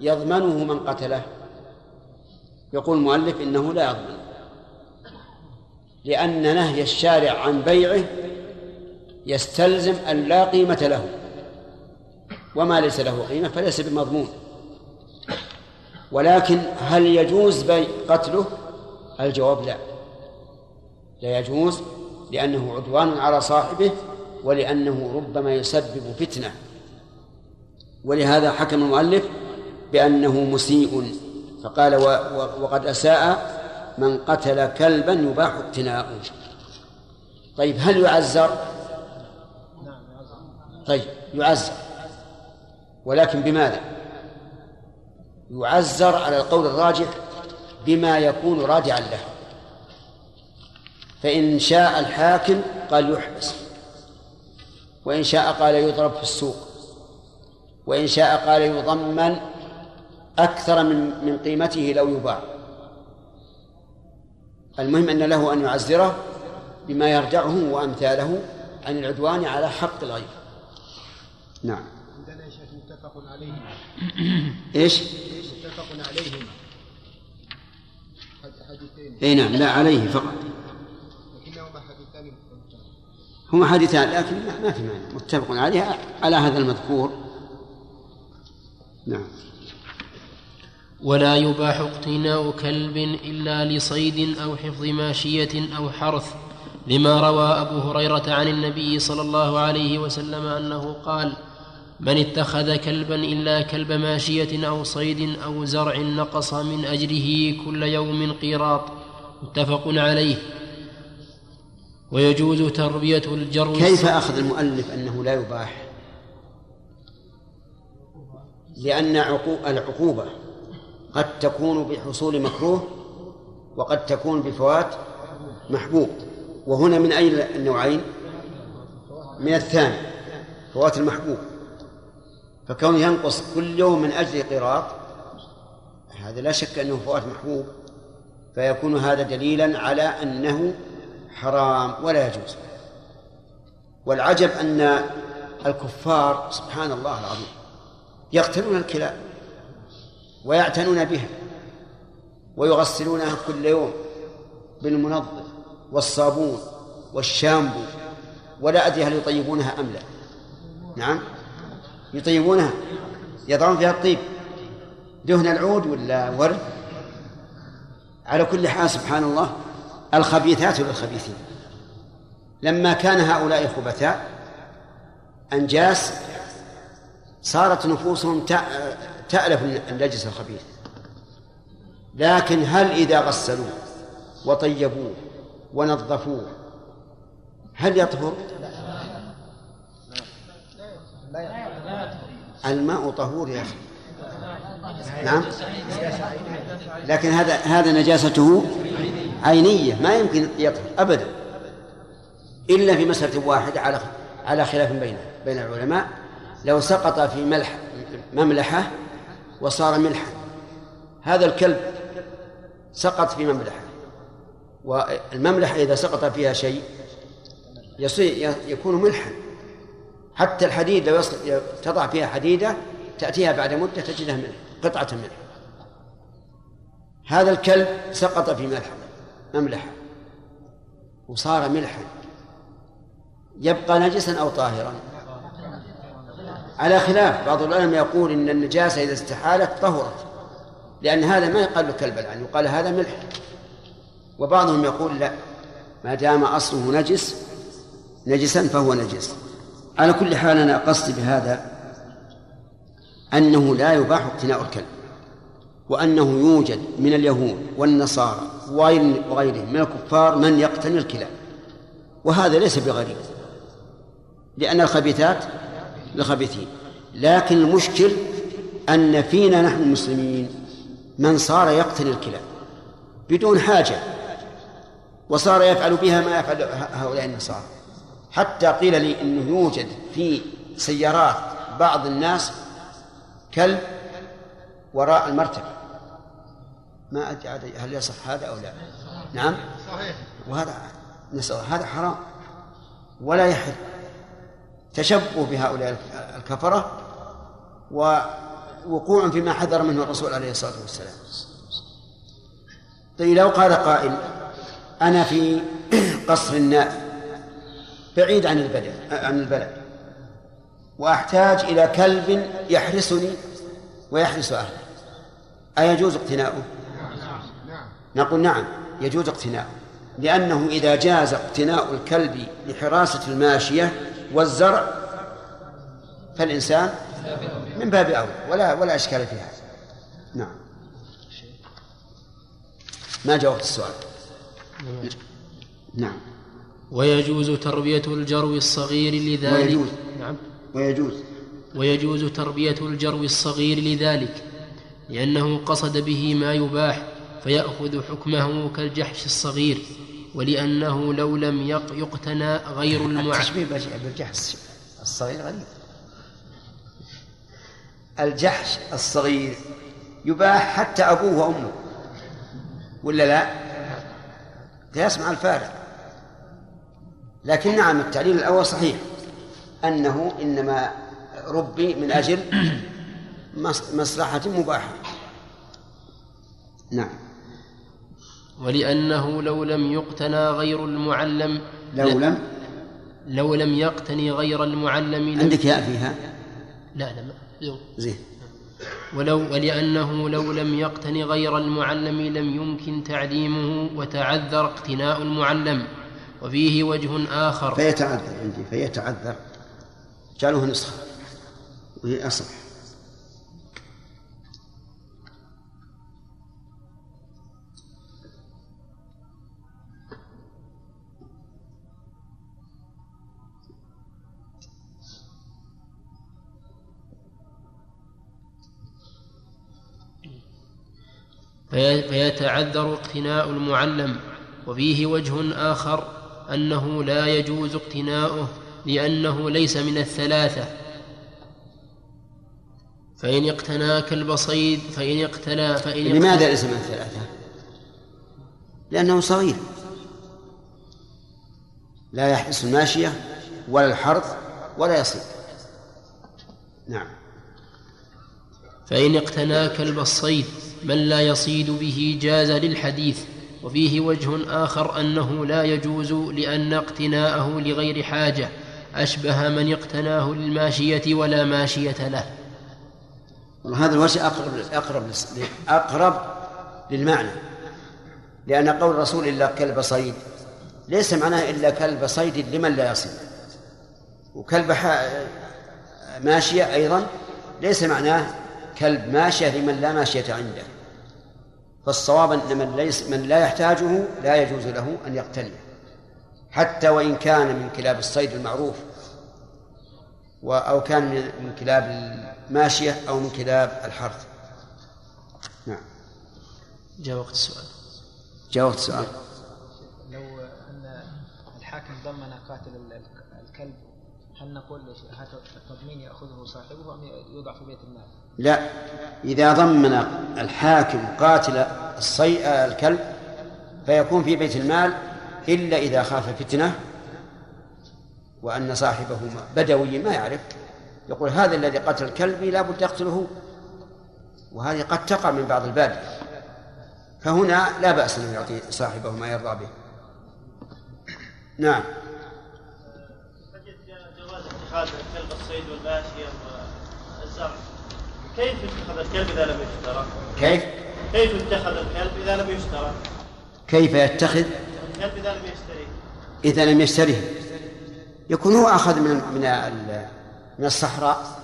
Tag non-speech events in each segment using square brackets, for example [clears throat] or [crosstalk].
يضمنه من قتله. يقول المؤلف إنه لا يضمن. لأن نهي الشارع عن بيعه يستلزم أن لا قيمة له. وما ليس له قيمة فليس بمضمون. ولكن هل يجوز بيع قتله؟ الجواب لا. لا يجوز لأنه عدوان على صاحبه ولأنه ربما يسبب فتنة. ولهذا حكم المؤلف بأنه مسيء. فقال وقد أساء من قتل كلبا يباح اقتناؤه طيب هل يعزر؟ طيب يعزر ولكن بماذا؟ يعزر على القول الراجح بما يكون رادعا له. فإن شاء الحاكم قال يحبس. وإن شاء قال يضرب في السوق. وإن شاء قال يضمن أكثر من من قيمته لو يباع. المهم أن له أن يعزره بما يرجعه وأمثاله عن العدوان على حق الغير. نعم. عندنا يا شيخ متفق عليه [clears throat] إيش؟ متفق عليهما. حديثين. إي نعم لا عليه فقط. لكنهما حديثان هما حديثان لكن ما في معنى متفق عليه على هذا المذكور. نعم. ولا يباح اقتناء كلب إلا لصيد أو حفظ ماشية أو حرث لما روى أبو هريرة عن النبي صلى الله عليه وسلم أنه قال من اتخذ كلبا إلا كلب ماشية أو صيد أو زرع نقص من أجره كل يوم قيراط متفق عليه. ويجوز تربية الجرو كيف أخذ المؤلف أنه لا يباح؟ لأن العقوبة قد تكون بحصول مكروه وقد تكون بفوات محبوب. وهنا من أي النوعين؟ من الثاني فوات المحبوب. فكونه ينقص كل يوم من أجل قراط هذا لا شك أنه فوات محبوب. فيكون هذا دليلا على أنه حرام ولا يجوز. والعجب أن الكفار سبحان الله العظيم يقتلون الكلاب. ويعتنون بها ويغسلونها كل يوم بالمنظف والصابون والشامبو ولا أدري هل يطيبونها أم لا. نعم. يطيبونها. يضعون فيها الطيب. دهن العود ولا ورد؟ على كل حال سبحان الله الخبيثات للخبيثين. لما كان هؤلاء خبثاء أنجاس صارت نفوسهم تألف النجس الخبيث. لكن هل إذا غسلوه وطيبوه ونظفوه هل يطهر؟ الماء طهور يا أخي. نعم. لكن هذا هذا نجاسته عينية ما يمكن يطهر أبدا. إلا في مسألة واحدة على على خلاف بين بين العلماء. لو سقط في ملح مملحة وصار ملحا. هذا الكلب سقط في مملحة والمملحة إذا سقط فيها شيء يصير يكون ملحا. حتى الحديد لو تضع فيها حديدة تأتيها بعد مدة تجدها ملح قطعة ملح. هذا الكلب سقط في ملح مملحة وصار ملحا. يبقى نجسا أو طاهرا؟ على خلاف بعض العلماء يقول إن النجاسة إذا استحالت طهرت لأن هذا ما يقال له كلب الآن يقال هذا ملح. وبعضهم يقول لا ما دام أصله نجس نجسا فهو نجس. على كل حال أنا قصدي بهذا أنه لا يباح اقتناء الكلب وأنه يوجد من اليهود والنصارى وغيرهم من الكفار من يقتني الكلاب. وهذا ليس بغريب لأن الخبيثات لخبيثين. لكن المشكل أن فينا نحن المسلمين من صار يقتني الكلاب بدون حاجة وصار يفعل بها ما يفعل هؤلاء النصارى. حتى قيل لي إنه يوجد في سيارات بعض الناس كلب وراء المرتبة. ما أدري هل يصح هذا أو لا. نعم. وهذا نسأل هذا حرام. ولا يحل. تشبه بهؤلاء الكفرة وقوع فيما حذر منه الرسول عليه الصلاة والسلام طيب لو قال قائل أنا في قصر النائب بعيد عن البلد عن البلد وأحتاج إلى كلب يحرسني ويحرس أهله أيجوز اقتناؤه؟ نقول نعم يجوز اقتناؤه لأنه إذا جاز اقتناء الكلب لحراسة الماشية والزرع فالإنسان من باب أولى ولا ولا إشكال في هذا. نعم. ما جاوبت السؤال؟ نعم. ويجوز تربية الجرو الصغير لذلك. ويجوز. نعم. ويجوز. ويجوز تربية الجرو الصغير لذلك لأنه قصد به ما يباح فيأخذ حكمه كالجحش الصغير. ولأنه لو لم يق- يقتنى غير المع التشبيه بالجحش الصغير غريب. الجحش الصغير يباح حتى أبوه وأمه ولا لا؟ قياس مع الفارق. لكن نعم التعليل الأول صحيح أنه إنما ربي من أجل مص- مصلحة مباحة. نعم. ولأنه لو لم يقتنى غير المعلم لو لم؟ لو لم يقتني غير المعلم لم عندك ياء فيها؟ لا لا. زين. ولو ولأنه لو لم يقتن غير المعلم لم يمكن تعليمه وتعذر اقتناء المعلم وفيه وجه آخر. فيتعذر عندي فيتعذر. جعلوه نسخة. وهي أصح. فيتعذر اقتناء المعلم وفيه وجه آخر أنه لا يجوز اقتناؤه لأنه ليس من الثلاثة. فإن اقتنى كلب صيد فإن اقتنى فإن لماذا ليس من الثلاثة؟ لأنه صغير. لا يحبس الماشية ولا الحرث ولا يصيد. نعم. فإن اقتنى كلب الصيد من لا يصيد به جاز للحديث وفيه وجه آخر أنه لا يجوز لأن اقتناءه لغير حاجة أشبه من اقتناه للماشية ولا ماشية له. هذا الوجه أقرب أقرب أقرب للمعنى لأن قول رسول الله كلب صيد ليس معناه إلا كلب صيد لمن لا يصيد. وكلب ماشية أيضا ليس معناه كلب ماشية لمن لا ماشية عنده. فالصواب أن من ليس من لا يحتاجه لا يجوز له أن يقتنيه حتى وإن كان من كلاب الصيد المعروف و- أو كان من كلاب الماشية أو من كلاب الحرث. نعم. جاء وقت السؤال. جاوبت السؤال. لو أن الحاكم ضمن قاتل هل نقول التضمين يأخذه صاحبه أم يوضع في بيت المال؟ لا إذا ضمن الحاكم قاتل الصي... الكلب فيكون في بيت المال إلا إذا خاف فتنة وأن صاحبه بدوي ما يعرف. يقول هذا الذي قتل كلبي لا بد أقتله وهذه قد تقع من بعض البادية فهنا لا بأس أن يعطي صاحبه ما يرضى به. نعم. اتخاذ كلب الصيد والماشية والزرع كيف يتخذ الكلب إذا لم يشترى؟ كيف؟ كيف يتخذ الكلب إذا لم يشترى؟ كيف يتخذ؟ الكلب إذا لم يشتري. إذا لم يشتره يكون هو أخذ من من من الصحراء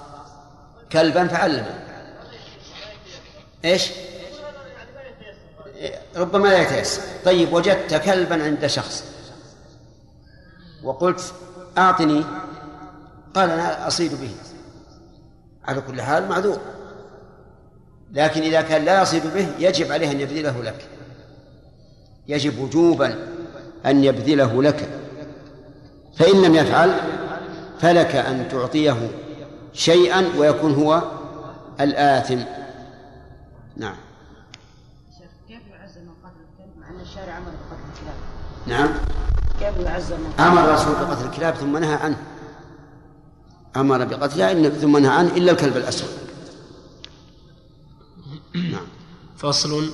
كلبا فعلمه. إيش؟ ربما لا يتيسر. طيب وجدت كلبا عند شخص. وقلت أعطني قال أنا أصيد به. على كل حال معذور. لكن إذا كان لا يصيد به يجب عليه أن يبذله لك. يجب وجوبا أن يبذله لك. فإن لم يفعل فلك أن تعطيه شيئا ويكون هو الآثم. نعم. كيف من قتل الكلب؟ مع أن الشارع أمر بقتل الكلاب؟ نعم. كيف يعزى من قتل أمر الرسول بقتل الكلاب ثم نهى عنه. أمر بقتلها إن- ثم نهى عنه إلا الكلب الأسود. نعم. فصل.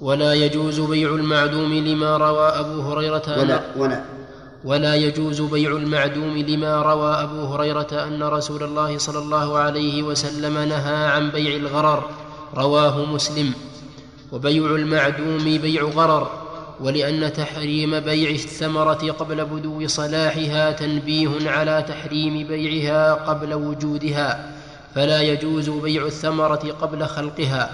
ولا يجوز بيع المعدوم لما روى أبو هريرة أن- ولا ولا. ولا يجوز بيع المعدوم لما روى أبو هريرة أن رسول الله صلى الله عليه وسلم نهى عن بيع الغرر. رواه مسلم. وبيع المعدوم بيع غرر. ولأن تحريم بيع الثمرة قبل بدو صلاحها تنبيه على تحريم بيعها قبل وجودها فلا يجوز بيع الثمرة قبل خلقها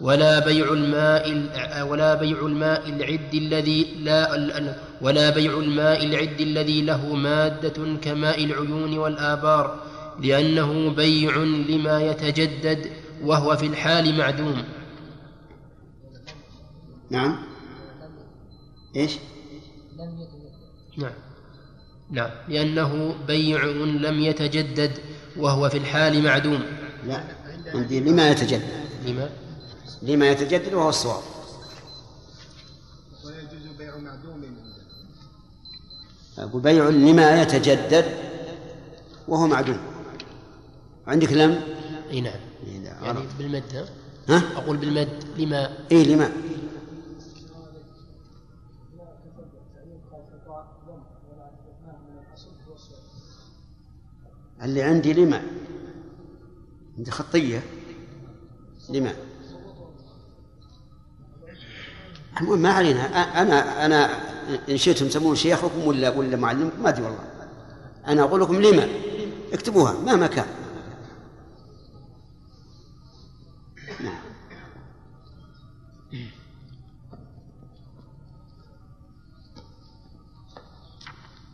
ولا بيع الماء ولا بيع الماء العد الذي لا ولا بيع الماء العد الذي له مادة كماء العيون والآبار لأنه بيع لما يتجدد وهو في الحال معدوم. نعم. إيش؟ نعم. نعم. لأنه بيع لم يتجدد وهو في الحال معدوم. لا. عندي لما يتجدد. لما؟ لما يتجدد وهو الصواب. ويجوز بيع معدوم. أقول بيع لما يتجدد وهو معدوم. عندك لم؟ إي نعم. لا، يعني. بالمد ها؟ أقول بالمد لما؟ إي لما؟ اللي عندي لما عندي خطية. لما المهم ما علينا. أنا أنا إن شئتم تسمون شيخكم ولا ولا معلمكم؟ ما أدري والله. أنا أقول لكم لما اكتبوها مهما كان. نعم.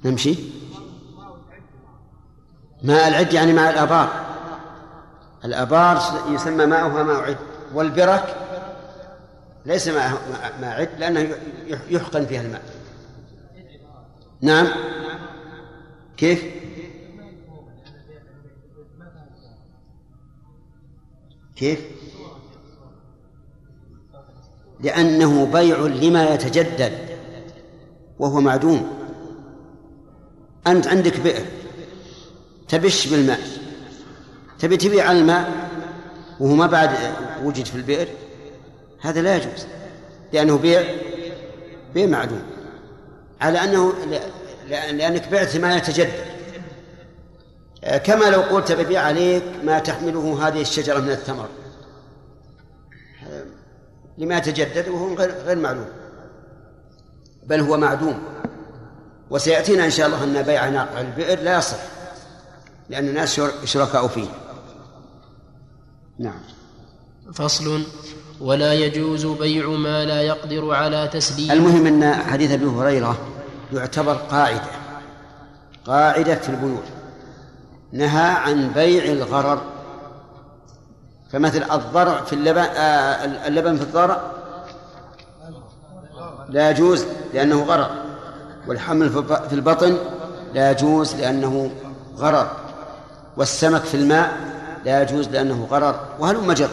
نمشي. ماء العد يعني ماء الآبار. الآبار يسمى ماؤها ماء عد والبرك ليس ماء ماء عد لأنه يح- يحقن فيها الماء. نعم. كيف؟ كيف؟ لأنه بيع لما يتجدد وهو معدوم. أنت عندك بئر. تبش بالماء. تبي تبيع الماء وهو ما بعد وجد في البئر هذا لا يجوز لأنه بيع بيع معدوم. على أنه لأنك بعت ما يتجدد. آه، كما لو قلت ببيع عليك ما تحمله هذه الشجرة من الثمر. آه، لما يتجدد وهو غير غير معلوم. بل هو معدوم. وسيأتينا إن شاء الله أن بيع ناقع البئر لا يصح. لأن الناس شر- شركاء فيه. نعم. فصل. ولا يجوز بيع ما لا يقدر على تسليم المهم أن حديث أبي هريرة يعتبر قاعدة. قاعدة في البيوع. نهى عن بيع الغرر. فمثل الضرع في اللبن آه اللبن في الضرع لا يجوز لأنه غرر. والحمل في البطن لا يجوز لأنه غرر. والسمك في الماء لا يجوز لأنه غرر وهلم جر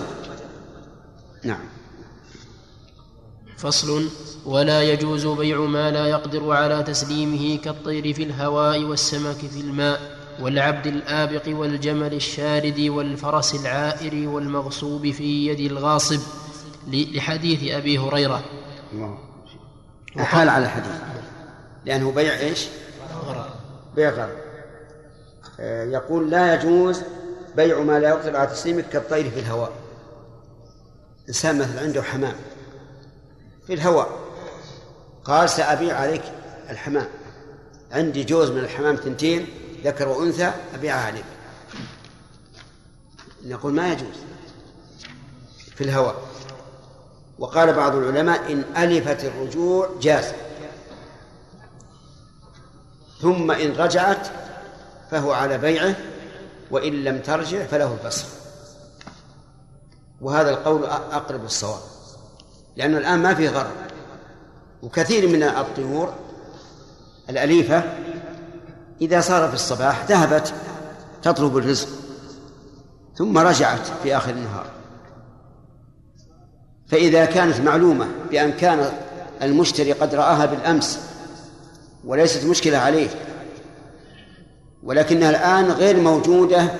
نعم. فصل. ولا يجوز بيع ما لا يقدر على تسليمه كالطير في الهواء والسمك في الماء والعبد الآبق والجمل الشارد والفرس العائر والمغصوب في يد الغاصب. لحديث أبي هريرة. الله. حال على الحديث لأنه بيع إيش؟ بيع غرر. يقول لا يجوز بيع ما لا يقدر على تسليمه كالطير في الهواء. إنسان مثلا عنده حمام في الهواء قال سأبيع عليك الحمام. عندي جوز من الحمام ثنتين ذكر وأنثى أبيعها عليك. نقول ما يجوز في الهواء. وقال بعض العلماء إن ألفت الرجوع جاز. ثم إن رجعت فهو على بيعه وإن لم ترجع فله البصر. وهذا القول أقرب الصواب لأنه الآن ما فيه غرر. وكثير من الطيور الأليفة إذا صار في الصباح ذهبت تطلب الرزق ثم رجعت في آخر النهار. فإذا كانت معلومة بأن كان المشتري قد رآها بالأمس وليست مشكلة عليه ولكنها الآن غير موجودة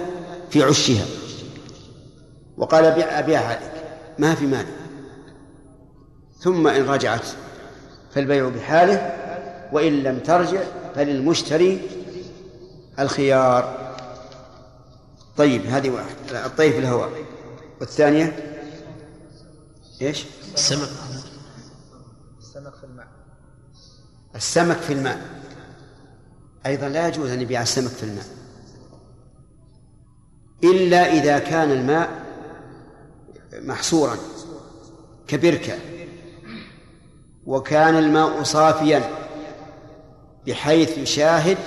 في عشها. وقال بيع أبيعها عليك. ما في مانع. ثم إن رجعت فالبيع بحاله وإن لم ترجع فللمشتري الخيار. طيب هذه واحد الطيب في الهواء. والثانية؟ إيش؟ السمك. السمك في الماء السمك في الماء. أيضا لا يجوز أن يبيع السمك في الماء. إلا إذا كان الماء محصورا كبركة وكان الماء صافيا بحيث يشاهد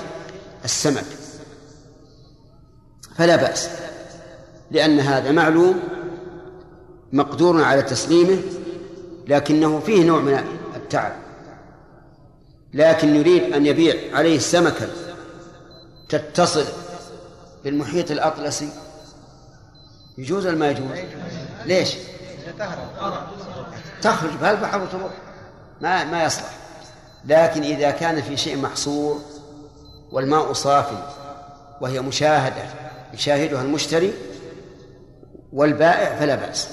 السمك. فلا بأس لأن هذا معلوم مقدور على تسليمه لكنه فيه نوع من التعب. لكن يريد أن يبيع عليه سمكا تتصل بالمحيط الأطلسي. يجوز ما يجوز؟ ليش؟ تخرج. بهالبحر وتروح؟ ما ما يصلح. لكن إذا كان في شيء محصور والماء صافي وهي مشاهدة يشاهدها المشتري والبائع فلا بأس.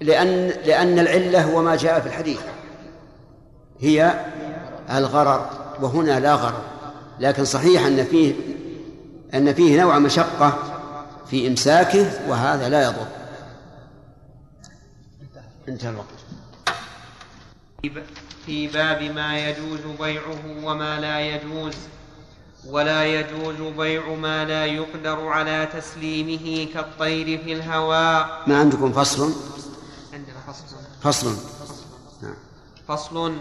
لأن لأن العلة هو ما جاء في الحديث. هي الغرر وهنا لا غرر. لكن صحيح أن فيه أن فيه نوع مشقة في إمساكه وهذا لا يضر. انتهى الوقت. في باب ما يجوز بيعه وما لا يجوز ولا يجوز بيع ما لا يقدر على تسليمه كالطير في الهواء. ما عندكم فصل؟ عندنا فصل. فصل. نعم فصل.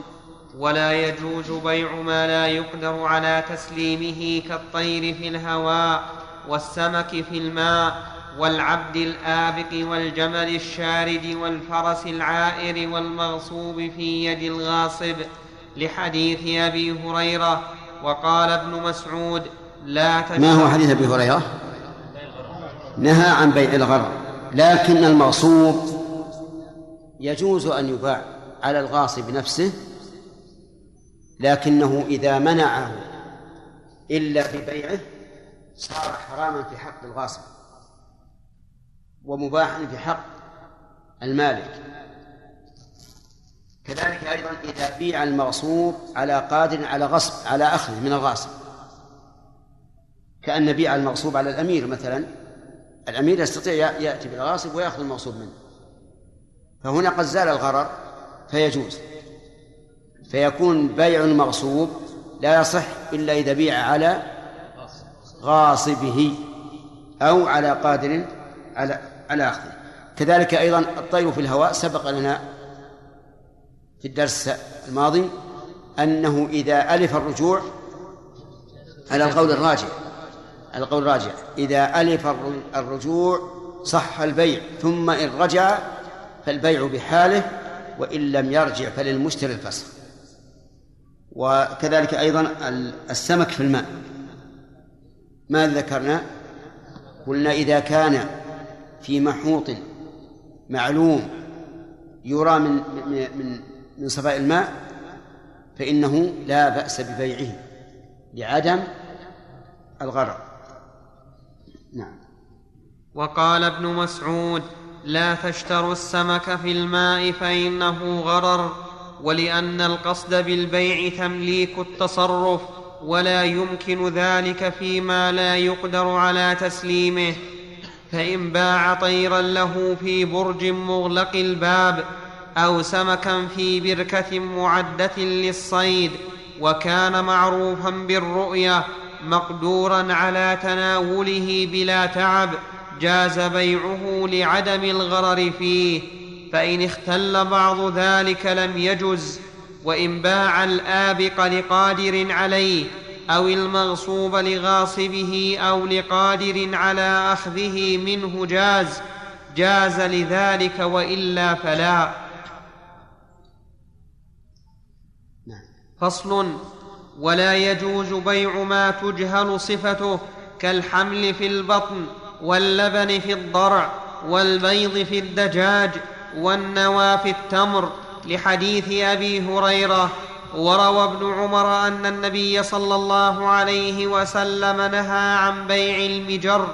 ولا يجوز بيع ما لا يقدر على تسليمه كالطير في الهواء والسمك في الماء والعبد الآبق والجمل الشارد والفرس العائر والمغصوب في يد الغاصب لحديث أبي هريرة وقال ابن مسعود لا ما هو حديث أبي هريرة؟ نهى عن بيع الغرر لكن المغصوب يجوز أن يباع على الغاصب نفسه لكنه إذا منعه إلا ببيعه صار حراما في حق الغاصب ومباحا في حق المالك. كذلك أيضا إذا بيع المغصوب على قادر على غصب على أخذه من الغاصب. كأن بيع المغصوب على الأمير مثلا الأمير يستطيع يأتي بالغاصب ويأخذ المغصوب منه. فهنا قد زال الغرر فيجوز. فيكون بيع المغصوب لا يصح إلا إذا بيع على غاصبه أو على قادر على على أخذه. كذلك أيضا الطير في الهواء سبق لنا في الدرس الماضي أنه إذا ألف الرجوع على القول الراجع على القول الراجع إذا ألف الرجوع صح البيع ثم إن رجع فالبيع بحاله وإن لم يرجع فللمشتري الفسخ. وكذلك أيضا السمك في الماء. ما ذكرنا؟ قلنا إذا كان في محوط معلوم يرى من من من صفاء الماء فإنه لا بأس ببيعه لعدم الغرر. نعم. وقال ابن مسعود لا تشتروا السمك في الماء فإنه غرر. ولأن القصد بالبيع تمليك التصرف ولا يمكن ذلك فيما لا يقدر على تسليمه. فإن باع طيرا له في برج مغلق الباب أو سمكا في بركة معدة للصيد وكان معروفا بالرؤية مقدورا على تناوله بلا تعب جاز بيعه لعدم الغرر فيه. فإن اختل بعض ذلك لم يجز وإن باع الآبق لقادر عليه أو المغصوب لغاصبه أو لقادر على أخذه منه جاز جاز لذلك وإلا فلا. فصل ولا يجوز بيع ما تجهل صفته كالحمل في البطن واللبن في الضرع والبيض في الدجاج والنوى في التمر لحديث أبي هريرة وروى ابن عمر أن النبي صلى الله عليه وسلم نهى عن بيع المجر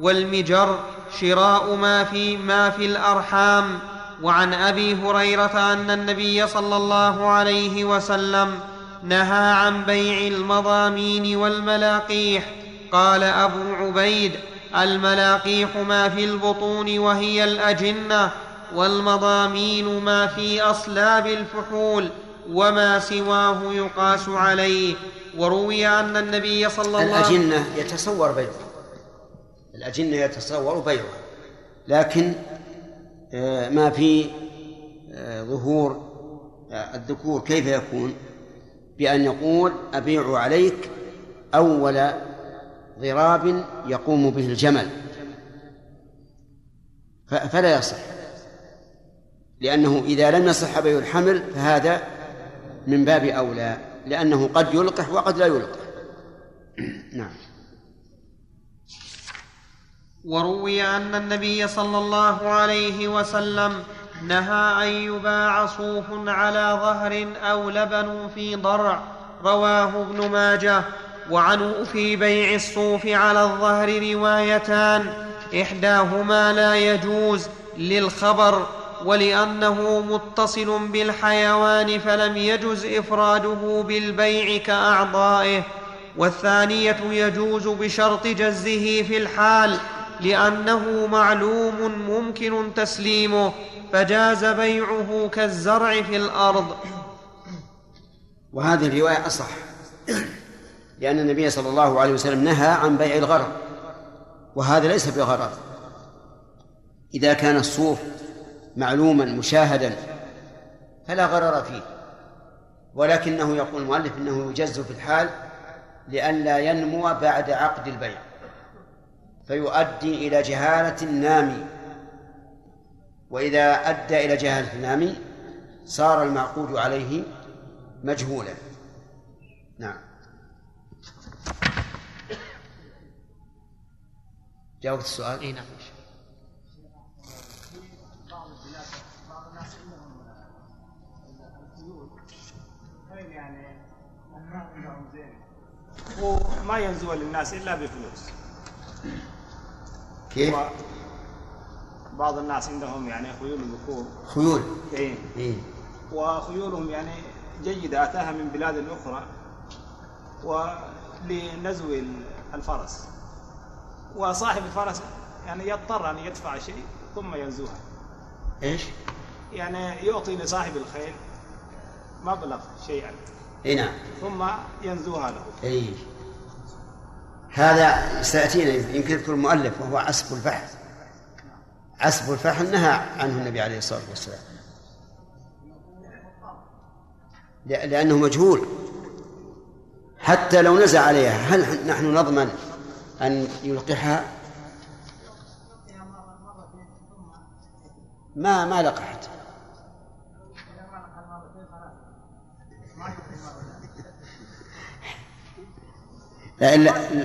والمجر شراء ما في ما في الأرحام. وعن أبي هريرة أن النبي صلى الله عليه وسلم نهى عن بيع المضامين والملاقيح. قال أبو عبيد الملاقيح ما في البطون وهي الأجنة والمضامين ما في أصلاب الفحول وما سواه يقاس عليه. وروي أن النبي صلى الله عليه الأجنة يتصور بيعها الأجنة يتصور بيعها لكن آه، ما في آه، ظهور آه، الذكور كيف يكون؟ بأن يقول أبيع عليك أول ضراب يقوم به الجمل. فلا يصح. لأنه إذا لم يصح بيع الحمل فهذا من باب أولى لأنه قد يلقح وقد لا يلقح. [clears throat] نعم. وروي أن النبي صلى الله عليه وسلم نهى أن يباع صوف على ظهر أو لبن في ضرع رواه ابن ماجه. وعنه في بيع الصوف على الظهر روايتان إحداهما لا يجوز للخبر ولأنه متصل بالحيوان فلم يجز إفراده بالبيع كأعضائه والثانية يجوز بشرط جزه في الحال لأنه معلوم ممكن تسليمه فجاز بيعه كالزرع في الأرض. وهذه الرواية أصح لأن النبي صلى الله عليه وسلم نهى عن بيع الغرر وهذا ليس بغرر إذا كان الصوف معلوما مشاهدا فلا غرر فيه. ولكنه يقول المؤلف إنه يجز في الحال لئلا ينمو بعد عقد البيع فيؤدي إلى جهالة النامي وإذا أدى إلى جهالة النامي صار المعقود عليه مجهولا. نعم. جاوبت السؤال؟ إي نعم. وما ينزوها للناس إلا بفلوس. كيف؟ بعض الناس عندهم يعني خيول ذكور خيول؟ إيه. إيه؟ وخيولهم يعني جيدة أتاها من بلاد أخرى. ولنزو الفرس. وصاحب الفرس يعني يضطر أن يدفع شيء ثم ينزوها. إيش؟ يعني يعطي لصاحب الخيل مبلغ شيئا. إي نعم. ثم ينزوها له. إي. هذا سيأتينا يمكن يذكر المؤلف وهو عسب الفحل. عسب الفحل نهى عنه النبي عليه الصلاة والسلام. لأ- لأنه مجهول. حتى لو نزع عليها هل نحن نضمن أن يلقحها؟ ما ما لقحت.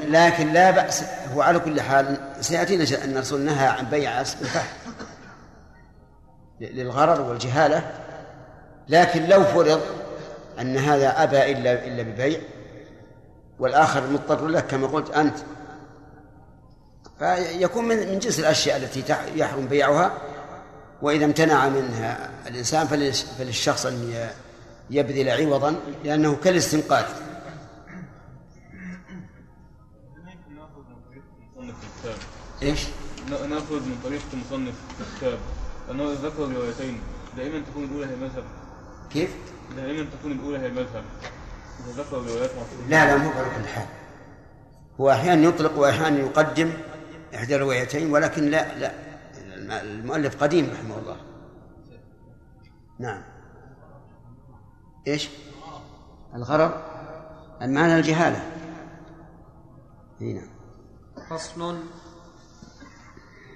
لكن لا بأس هو على كل حال سيأتينا أن الرسول نهى عن بيع عسب الفحل للغرر والجهالة لكن لو فرض أن هذا أبى إلا إلا ببيع والآخر مضطر له كما قلت أنت. فيكون من من جنس الأشياء التي يحرم بيعها وإذا امتنع منها الإنسان فللش- فللشخص أن يبذل عوضا لأنه كالاستنقاذ. إيش؟ نأخذ من طريقة مصنف الكتاب. أنه ذكر روايتين. دائما تكون الأولى هي مذهب كيف؟ دائما تكون الأولى هي مذهب إذا ذكر روايات لا لا مو على كل حال هو أحيانا يطلق وأحيانا يقدم إحدى الروايتين ولكن لا لا المؤلف قديم رحمه الله. نعم. إيش؟ الغرض المعنى الجهالة. إي نعم. فصل.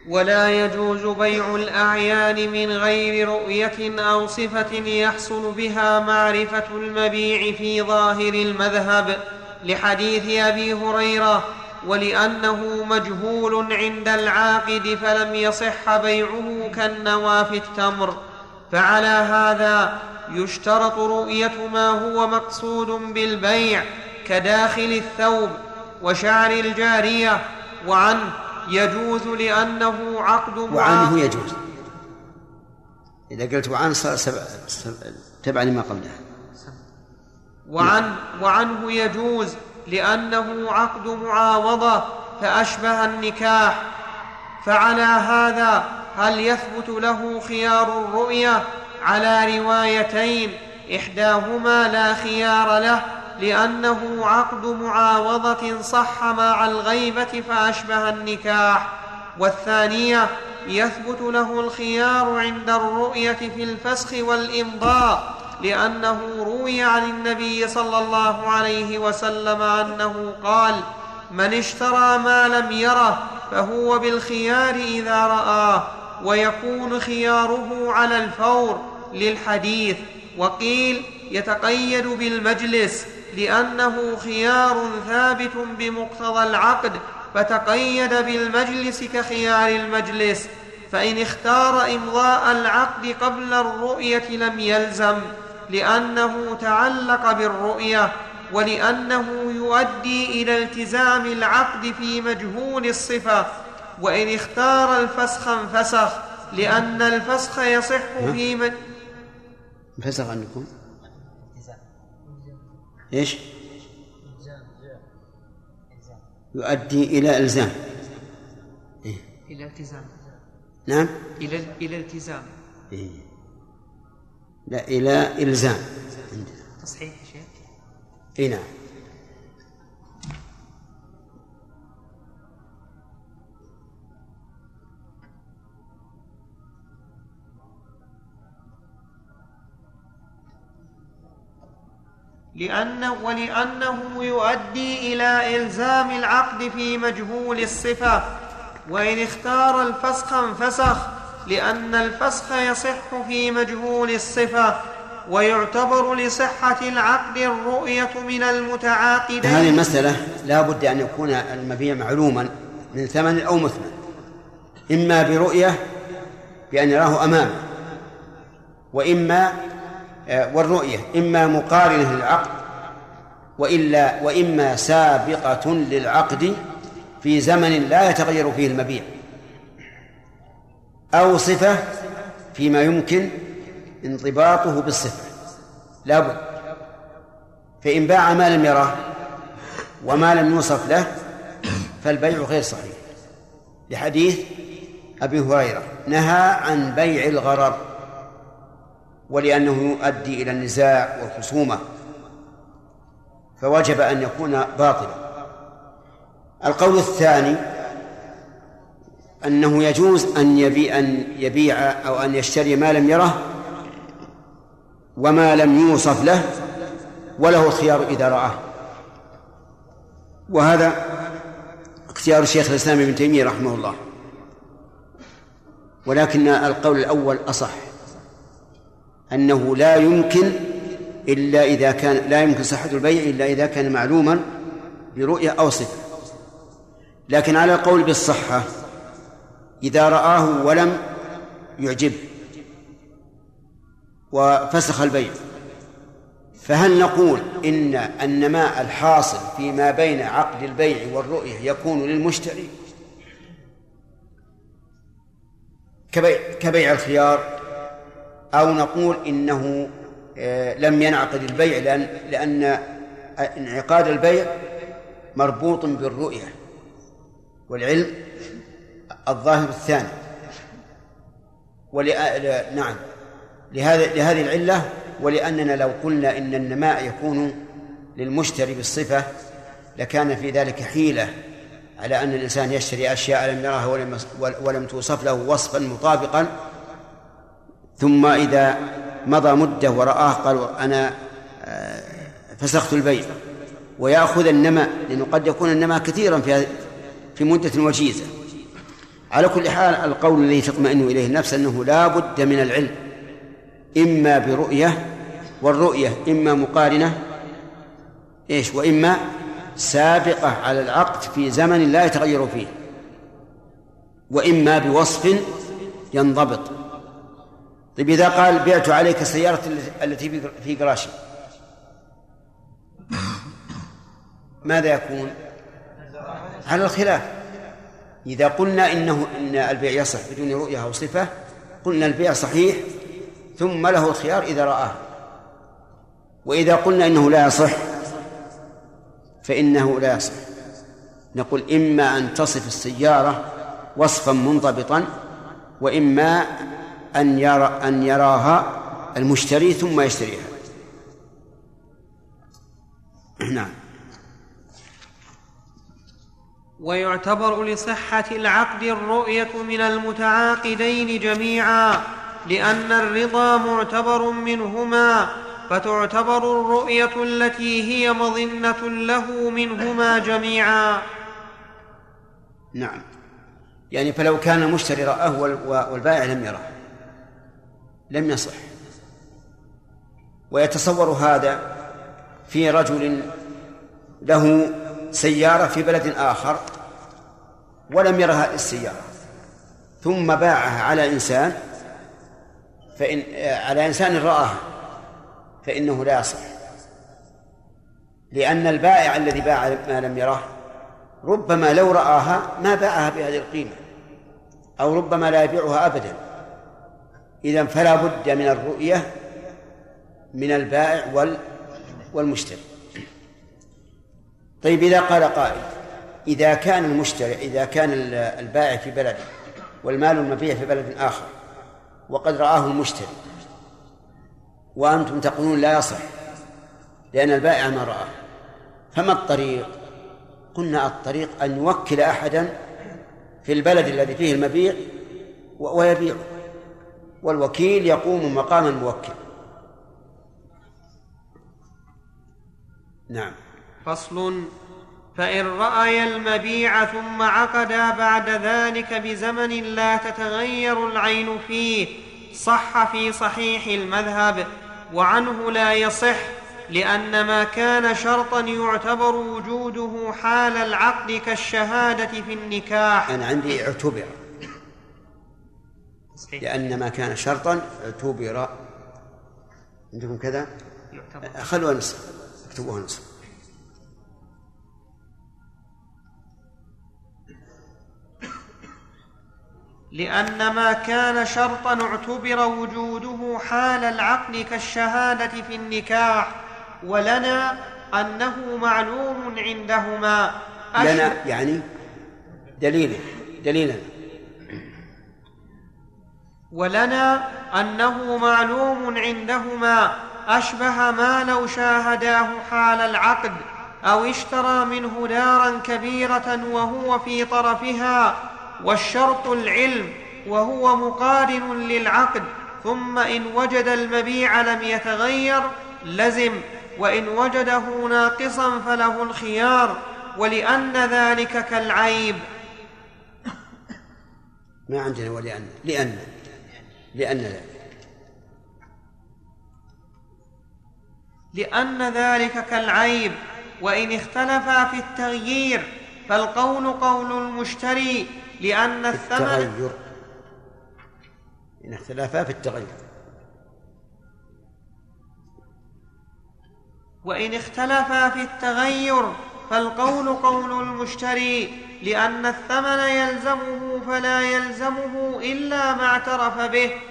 ولا يجوز بيع الأعيان من غير رؤية أو صفة يحصل بها معرفة المبيع في ظاهر المذهب لحديث أبي هريرة ولأنه مجهول عند العاقد فلم يصح بيعه كالنوى في التمر. فعلى هذا يشترط رؤية ما هو مقصود بالبيع كداخل الثوب وشعر الجارية وعنه يجوز لأنه عقد وعنه يجوز. إذا قلت وعن صار سبع سبع تبع لما قبلها. وعن وعنه يجوز لأنه عقد معاوضة فأشبه النكاح. فعلى هذا هل يثبت له خيار الرؤية؟ على روايتين إحداهما لا خيار له لأنه عقد معاوضة صح مع الغيبة فأشبه النكاح والثانية يثبت له الخيار عند الرؤية في الفسخ والإمضاء لأنه روي عن النبي صلى الله عليه وسلم أنه قال من اشترى ما لم يره فهو بالخيار إذا رآه ويكون خياره على الفور للحديث وقيل يتقيد بالمجلس لأنه خيار ثابت بمقتضى العقد فتقيد بالمجلس كخيار المجلس فإن اختار إمضاء العقد قبل الرؤية لم يلزم لأنه تعلق بالرؤية ولأنه يؤدي إلى التزام العقد في مجهول الصفة وإن اختار الفسخ انفسخ لأن الفسخ يصح في من انفسخ عندكم؟ إيش؟ يؤدي إلى إلزام. إيه؟ إلى التزام. نعم؟ إلى إلى التزام. إيه؟ لا إلى إلزام. تصحيح شيء اي نعم. لأنه ولأنه يؤدي إلى إلزام العقد في مجهول الصفة. وإن اختار الفسخ انفسخ لأن الفسخ يصح في مجهول الصفة ويعتبر لصحة العقد الرؤية من المتعاقدين. هذه المسألة لا بد أن يكون المبيع معلوما من ثمن أو مثمن. إما برؤية بأن يراه أمامه وإما والرؤية. إما مقارنة للعقد وإلا وإما سابقة للعقد في زمن لا يتغير فيه المبيع. أو صفة فيما يمكن انضباطه بالصفة. لا بد. فإن باع ما لم يراه وما لم يوصف له فالبيع غير صحيح. لحديث أبي هريرة نهى عن بيع الغرر. ولأنه يؤدي إلى النزاع والخصومة. فوجب أن يكون باطلا. القول الثاني أنه يجوز أن يبيع أن يبيع أو أن يشتري ما لم يره وما لم يوصف له وله الخيار إذا رآه. وهذا اختيار الشيخ الإسلام ابن تيمية رحمه الله. ولكن القول الأول أصح. أنه لا يمكن إلا إذا كان لا يمكن صحة البيع إلا إذا كان معلوما برؤية أو صفة. لكن على القول بالصحة إذا رآه ولم يعجبه وفسخ البيع فهل نقول إن النماء الحاصل فيما بين عقد البيع والرؤية يكون للمشتري كبيع, كبيع الخيار؟ أو نقول إنه آه، لم ينعقد البيع لأن لأن انعقاد البيع مربوط بالرؤية والعلم الظاهر الثاني. ولأ... نعم. لهذا لهذه العلة ولأننا لو قلنا إن النماء يكون للمشتري بالصفة لكان في ذلك حيلة على أن الإنسان يشتري أشياء لم يراها ولم, ولم توصف له وصفا مطابقا ثم إذا مضى مدة ورآه قال أنا آه، فسخت البيع ويأخذ النماء لأنه قد يكون النماء كثيرا في في مدة وجيزة. على كل حال القول الذي تطمئن إليه النفس أنه لا بد من العلم إما برؤية والرؤية إما مقارنة إيش؟ وإما سابقة على العقد في زمن لا يتغير فيه وإما بوصف ينضبط. طيب إذا قال بعت عليك السيارة التي في قراشي ماذا يكون؟ على الخلاف. إذا قلنا إنه إن البيع يصح بدون رؤية أو صفة قلنا البيع صحيح ثم له الخيار إذا رآه. وإذا قلنا إنه لا يصح فإنه لا يصح. نقول إما أن تصف السيارة وصفا منضبطا وإما أن يرى أن يراها المشتري ثم يشتريها. [clears throat] نعم. ويعتبر لصحة العقد الرؤية من المتعاقدين جميعا لأن الرضا معتبر منهما فتعتبر الرؤية التي هي مظنة له منهما جميعا. نعم. يعني فلو كان المشتري رآه والبائع لم يره. لم يصح. ويتصور هذا في رجل له سيارة في بلد آخر ولم ير هذه السيارة ثم باعها على إنسان فإن على إنسان رآها فإنه لا يصح. لأن البائع الذي باع ما لم يره ربما لو رآها ما باعها بهذه القيمة أو ربما لا يبيعها أبدا. إذا فلا بد من الرؤية من البائع وال والمشتري طيب إذا قال قائل إذا كان المشتري إذا كان البائع في بلد والمال المبيع في بلد آخر وقد رآه المشتري وأنتم تقولون لا يصح لأن البائع ما رآه فما الطريق؟ قلنا الطريق أن يوكل أحدا في البلد الذي فيه المبيع ويبيعه والوكيل يقوم مقام الموكل. نعم. فصل. فإن رأيا المبيع ثم عقدا بعد ذلك بزمن لا تتغير العين فيه صح في صحيح المذهب وعنه لا يصح لأن ما كان شرطا يعتبر وجوده حال العقد كالشهادة في النكاح. أنا عندي اعتبر. لأن ما كان شرطا اعتبر عندكم كذا؟ خلوها نصف. اكتبوها نصف. لأن ما كان شرطا اعتبر وجوده حال العقد كالشهادة في النكاح ولنا أنه معلوم عندهما. لنا يعني دليلا دليلا. ولنا أنه معلوم عندهما أشبه ما لو شاهداه حال العقد أو اشترى منه دارا كبيرة وهو في طرفها والشرط العلم وهو مقارن للعقد ثم إن وجد المبيع لم يتغير لزم وإن وجده ناقصا فله الخيار ولأن ذلك كالعيب. ما عندنا ولأن لأن. لأن ذلك لأن ذلك كالعيب وإن اختلفا في التغيير فالقول قول المشتري لأن الثمن التغير. إن اختلافا في التغير. وإن اختلفا في التغير فالقول قول المشتري. لأن الثمن يلزمه فلا يلزمه إلا ما اعترف به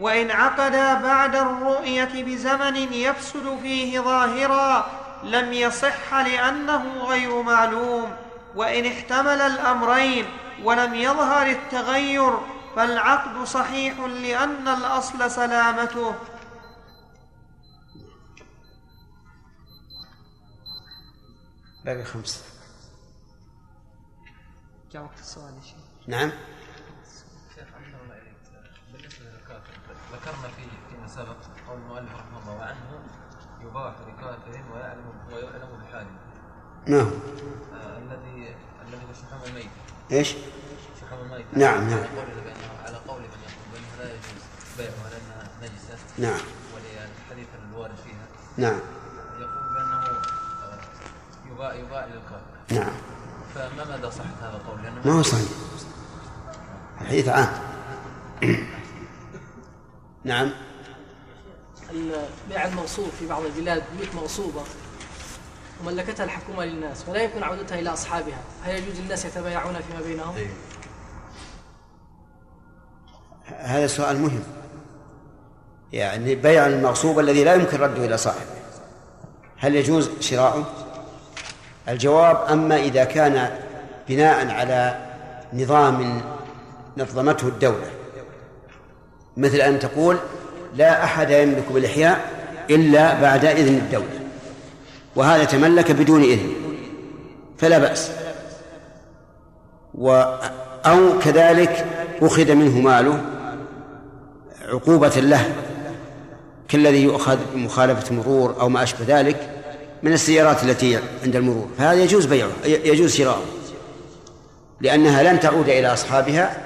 وإن عقدا بعد الرؤية بزمن يفسد فيه ظاهرا لم يصح لأنه غير معلوم وإن احتمل الأمرين ولم يظهر التغير فالعقد صحيح لأن الأصل سلامته. باقي خمسة. جاء وقت السؤال يا شيخ. نعم. شيخ أحسن الله إليك. بالنسبة للكافر ذكرنا في فيما سبق قول المؤلف رحمه الله وعنه يباح لكافر ويعلم ويعلم بحاله. ما هو آه الذي الذي هو شحوم الميت. إيش؟ شحوم الميت. نعم، نعم. على قول بأنه على قول من يقول بأنها لا يجوز بيعها لأنها نجسة. نعم. وللحديث الوارد فيها. نعم. يقول بأنه آه، يباع يباع للكافر نعم. فما مدى صحة هذا القول؟ ما هو صحيح. الحديث عام. نعم. بيع الموصوف في بعض البلاد بيوت مغصوبة وملكتها الحكومة للناس ولا يمكن عودتها إلى أصحابها. هل يجوز للناس يتبايعون فيما بينهم؟ هذا سؤال مهم. يعني بيع المغصوب الذي لا يمكن رده إلى صاحبه. هل يجوز شراؤه الجواب أما إذا كان بناء على نظام نظمته الدولة. مثل أن تقول لا أحد يملك بالإحياء إلا بعد إذن الدولة وهذا تملك بدون إذن فلا بأس. و أو كذلك أخذ منه ماله عقوبة له كالذي يؤخذ بمخالفة مرور أو ما أشبه ذلك. من السيارات التي عند المرور. فهذا يجوز بيعه يجوز شراؤه. لأنها لن تعود إلى أصحابها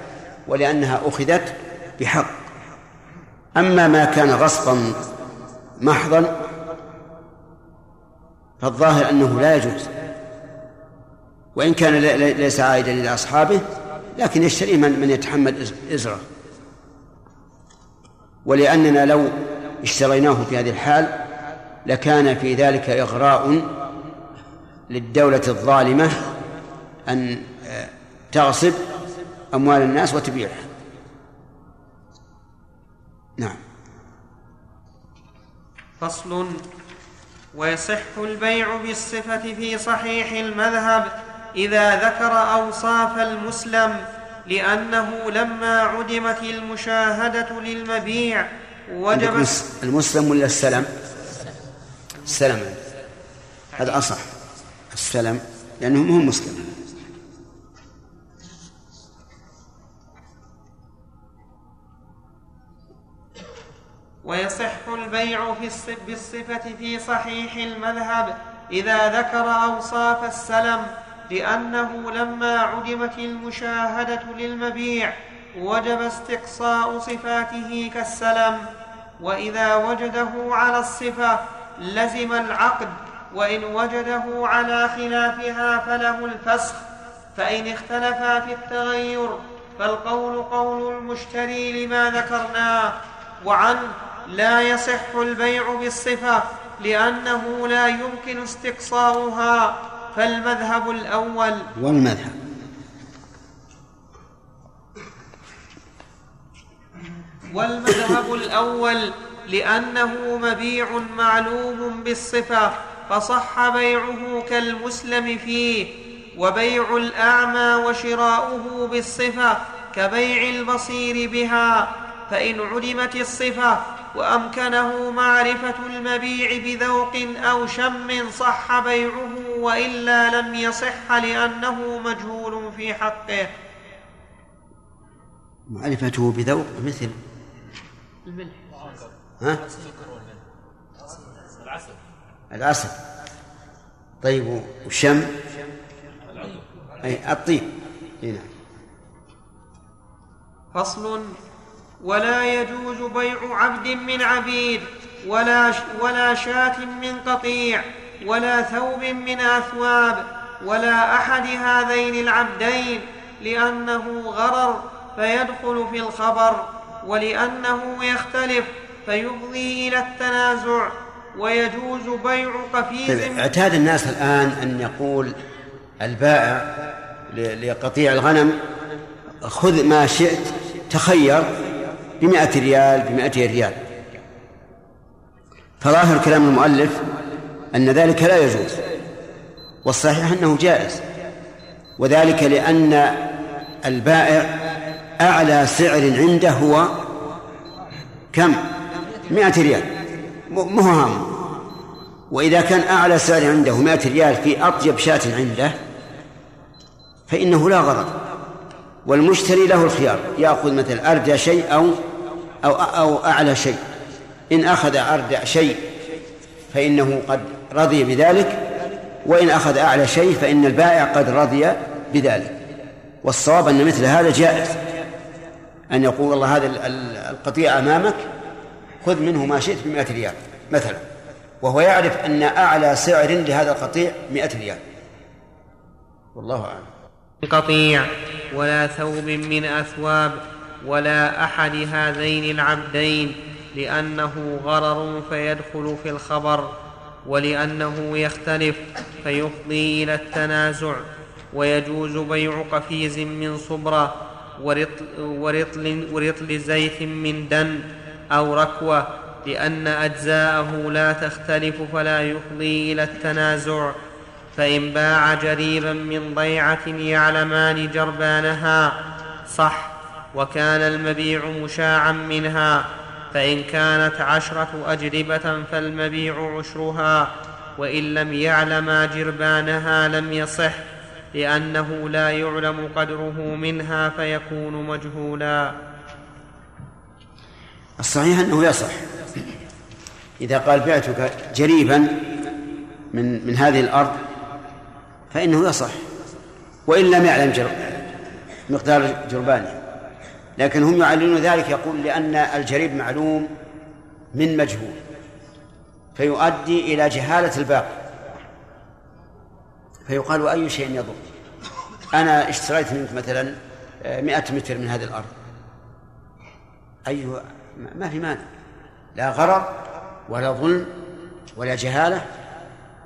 ولأنها أخذت بحق. أما ما كان غصبا محضا فالظاهر أنه لا يجوز. وإن كان ليس عائدا إلى أصحابه لكن يشتريه من, من يتحمل إزرة. ولأننا لو اشتريناه في هذه الحال لكان في ذلك إغراء للدولة الظالمة أن آه، تغصب أموال الناس وتبيعها. نعم. فصل. ويصح البيع بالصفة في صحيح المذهب إذا ذكر أوصاف المسلم لأنه لما عدمت المشاهدة للمبيع وجب المسلم ولا السلم؟ السلم هذا أصح. السلم لأنه هم مسلم. ويصح البيع في بالصفة في صحيح المذهب إذا ذكر أوصاف السلم لأنه لما عدمت المشاهدة للمبيع وجب استقصاء صفاته كالسلم وإذا وجده على الصفة لزم العقد وإن وجده على خلافها فله الفسخ فإن اختلفا في التغير فالقول قول المشتري لما ذكرناه وعنه لا يصح البيع بالصفة لأنه لا يمكن استقصاؤها فالمذهب الأول. والمذهب. والمذهب الأول لأنه مبيع معلوم بالصفة فصح بيعه كالمسلم فيه وبيع الأعمى وشراؤه بالصفة كبيع البصير بها فإن عدمت الصفة وأمكنه معرفة المبيع بذوق أو شم صح بيعه وإلا لم يصح لأنه مجهول في حقه. معرفته بذوق مثل؟ الملح. ها؟ العسل. العسل طيب وشم أي الطيب. هنا فصل. ولا يجوز بيع عبد من عبيد ولا ولا شاة من قطيع ولا ثوب من أثواب ولا أحد هذين العبدين لأنه غرر فيدخل في الخبر ولأنه يختلف فيفضي إلى التنازع ويجوز بيع قفيز طيب اعتاد الناس الآن أن يقول البائع لقطيع الغنم خذ ما شئت تخير بمائة ريال بمائة ريال. فظاهر كلام المؤلف أن ذلك لا يجوز والصحيح أنه جائز وذلك لأن البائع أعلى سعر عنده هو كم؟ مائة ريال. مو هام وإذا كان أعلى سعر عنده مائة ريال في أطيب شاة عنده فإنه لا غرض. والمشتري له الخيار يأخذ مثل أردى شيء أو أو أو أعلى شيء. إن أخذ أردى شيء فإنه قد رضي بذلك. وإن أخذ أعلى شيء فإن البائع قد رضي بذلك. والصواب أن مثل هذا جائز. أن يقول والله هذا القطيع أمامك خذ منه ما شئت بمئة ريال مثلا. وهو يعرف أن أعلى سعر لهذا القطيع مئة ريال. والله أعلم. قطيع ولا ثوب من أثواب ولا أحد هذين العبدين لأنه غرر فيدخل في الخبر ولأنه يختلف فيفضي إلى التنازع ويجوز بيع قفيز من صبرة ورطل, ورطل, ورطل زيت من دن أو ركوة لأن أجزاءه لا تختلف فلا يفضي إلى التنازع. فإن باع جريبا من ضيعة يعلمان جربانها صح وكان المبيع مشاعا منها. فإن كانت عشرة أجربة فالمبيع عشرها وإن لم يعلما جربانها لم يصح لأنه لا يعلم قدره منها فيكون مجهولا. الصحيح أنه يصح إذا قال بعتك جريبا من من هذه الأرض فإنه يصح وإن لم يعلم جر... مقدار جربانه. لكن هم يعلنون ذلك يقول لأن الجريب معلوم من مجهول. فيؤدي إلى جهالة الباقي. فيقال أي شيء يضر؟ أنا اشتريت منك مثلا مئة متر من هذه الأرض. أي ما في مانع. لا غرر ولا ظلم ولا جهالة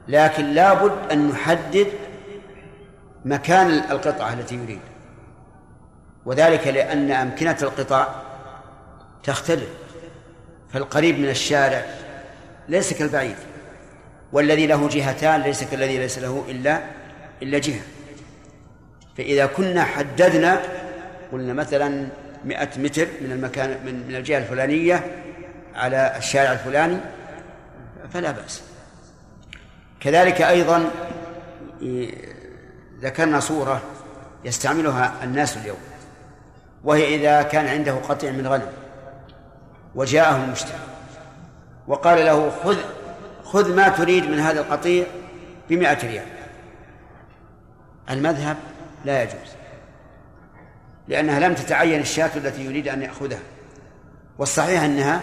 لكن لابد أن نحدد مكان القطعة التي يريد. وذلك لأن أمكنة القطع تختلف فالقريب من الشارع ليس كالبعيد والذي له جهتان ليس كالذي ليس له إلا إلا جهة. فإذا كنا حددنا قلنا مثلا مئة متر من المكان من, من الجهة الفلانية على الشارع الفلاني فلا بأس. كذلك أيضا ذكرنا صورة يستعملها الناس اليوم وهي إذا كان عنده قطيع من غنم وجاءه المشتري وقال له خذ خذ ما تريد من هذا القطيع بمائة ريال. المذهب لا يجوز. لأنها لم تتعين الشاة التي يريد أن يأخذها. والصحيح أنها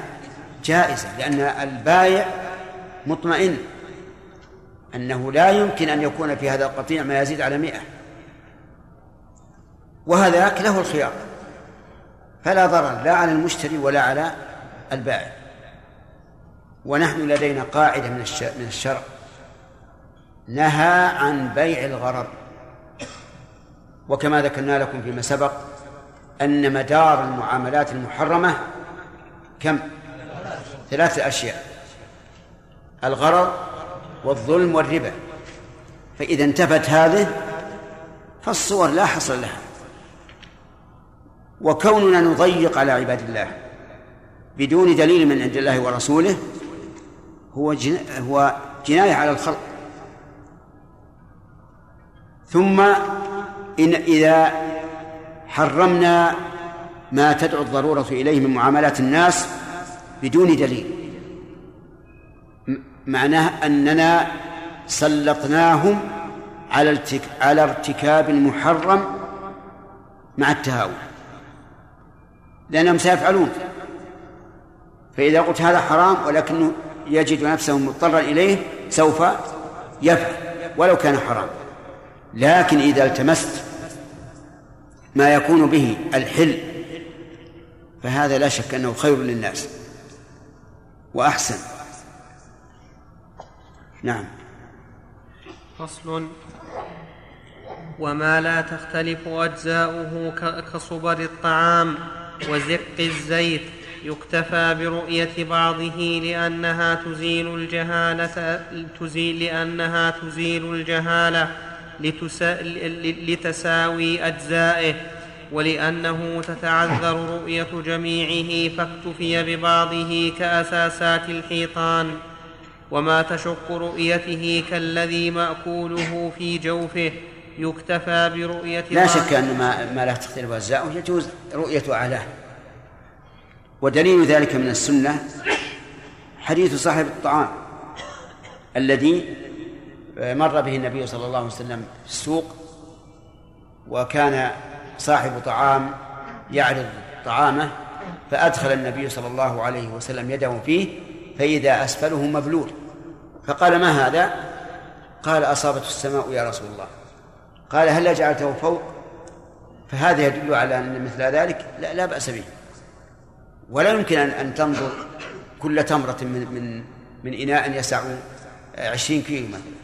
جائزة لأن البايع مطمئن أنه لا يمكن أن يكون في هذا القطيع ما يزيد على مئة. وهذاك له الخيار. فلا ضرر لا على المشتري ولا على البائع. ونحن لدينا قاعدة من من الشرع. نهى عن بيع الغرر. وكما ذكرنا لكم فيما سبق أن مدار المعاملات المحرمة كم؟ ثلاثة أشياء. الغرر والظلم والربا. فإذا انتفت هذه فالصور لا حصر لها. وكوننا نضيق على عباد الله بدون دليل من عند الله ورسوله هو هو جناية على الخلق. ثم إن إذا حرمنا ما تدعو الضرورة إليه من معاملات الناس بدون دليل. معناه أننا سلطناهم على على ارتكاب المحرم مع التهاون. لأنهم سيفعلون. فإذا قلت هذا حرام ولكنه يجد نفسه مضطرا إليه سوف يفعل ولو كان حرام. لكن إذا التمست ما يكون به الحل. فهذا لا شك أنه خير للناس وأحسن. نعم. فصل. وما لا تختلف أجزاؤه كصبر الطعام وزق الزيت يكتفى برؤية بعضه لأنها تزيل الجهالة تزيل لأنها تزيل الجهالة لتساوي أجزائه ولأنه تتعذر رؤية جميعه فاكتفي ببعضه كأساسات الحيطان وما تشق رؤيته كالذي مأكوله في جوفه يكتفى برؤية لا شك أن ما, ما لا تختلف أجزاؤه يجوز رؤية أعلاه ودليل ذلك من السنة حديث صاحب الطعام الذي مر به النبي صلى الله عليه وسلم في السوق وكان صاحب طعام يعرض طعامه فأدخل النبي صلى الله عليه وسلم يده فيه فإذا أسفله مبلول فقال ما هذا؟ قال أصابته السماء يا رسول الله قال هل جعلته فوق؟ فهذا يدل على أن مثل ذلك لا, لا بأس به ولا يمكن أن أن تنظر كل تمرة من من من إناء يسع عشرين كيلو مثلا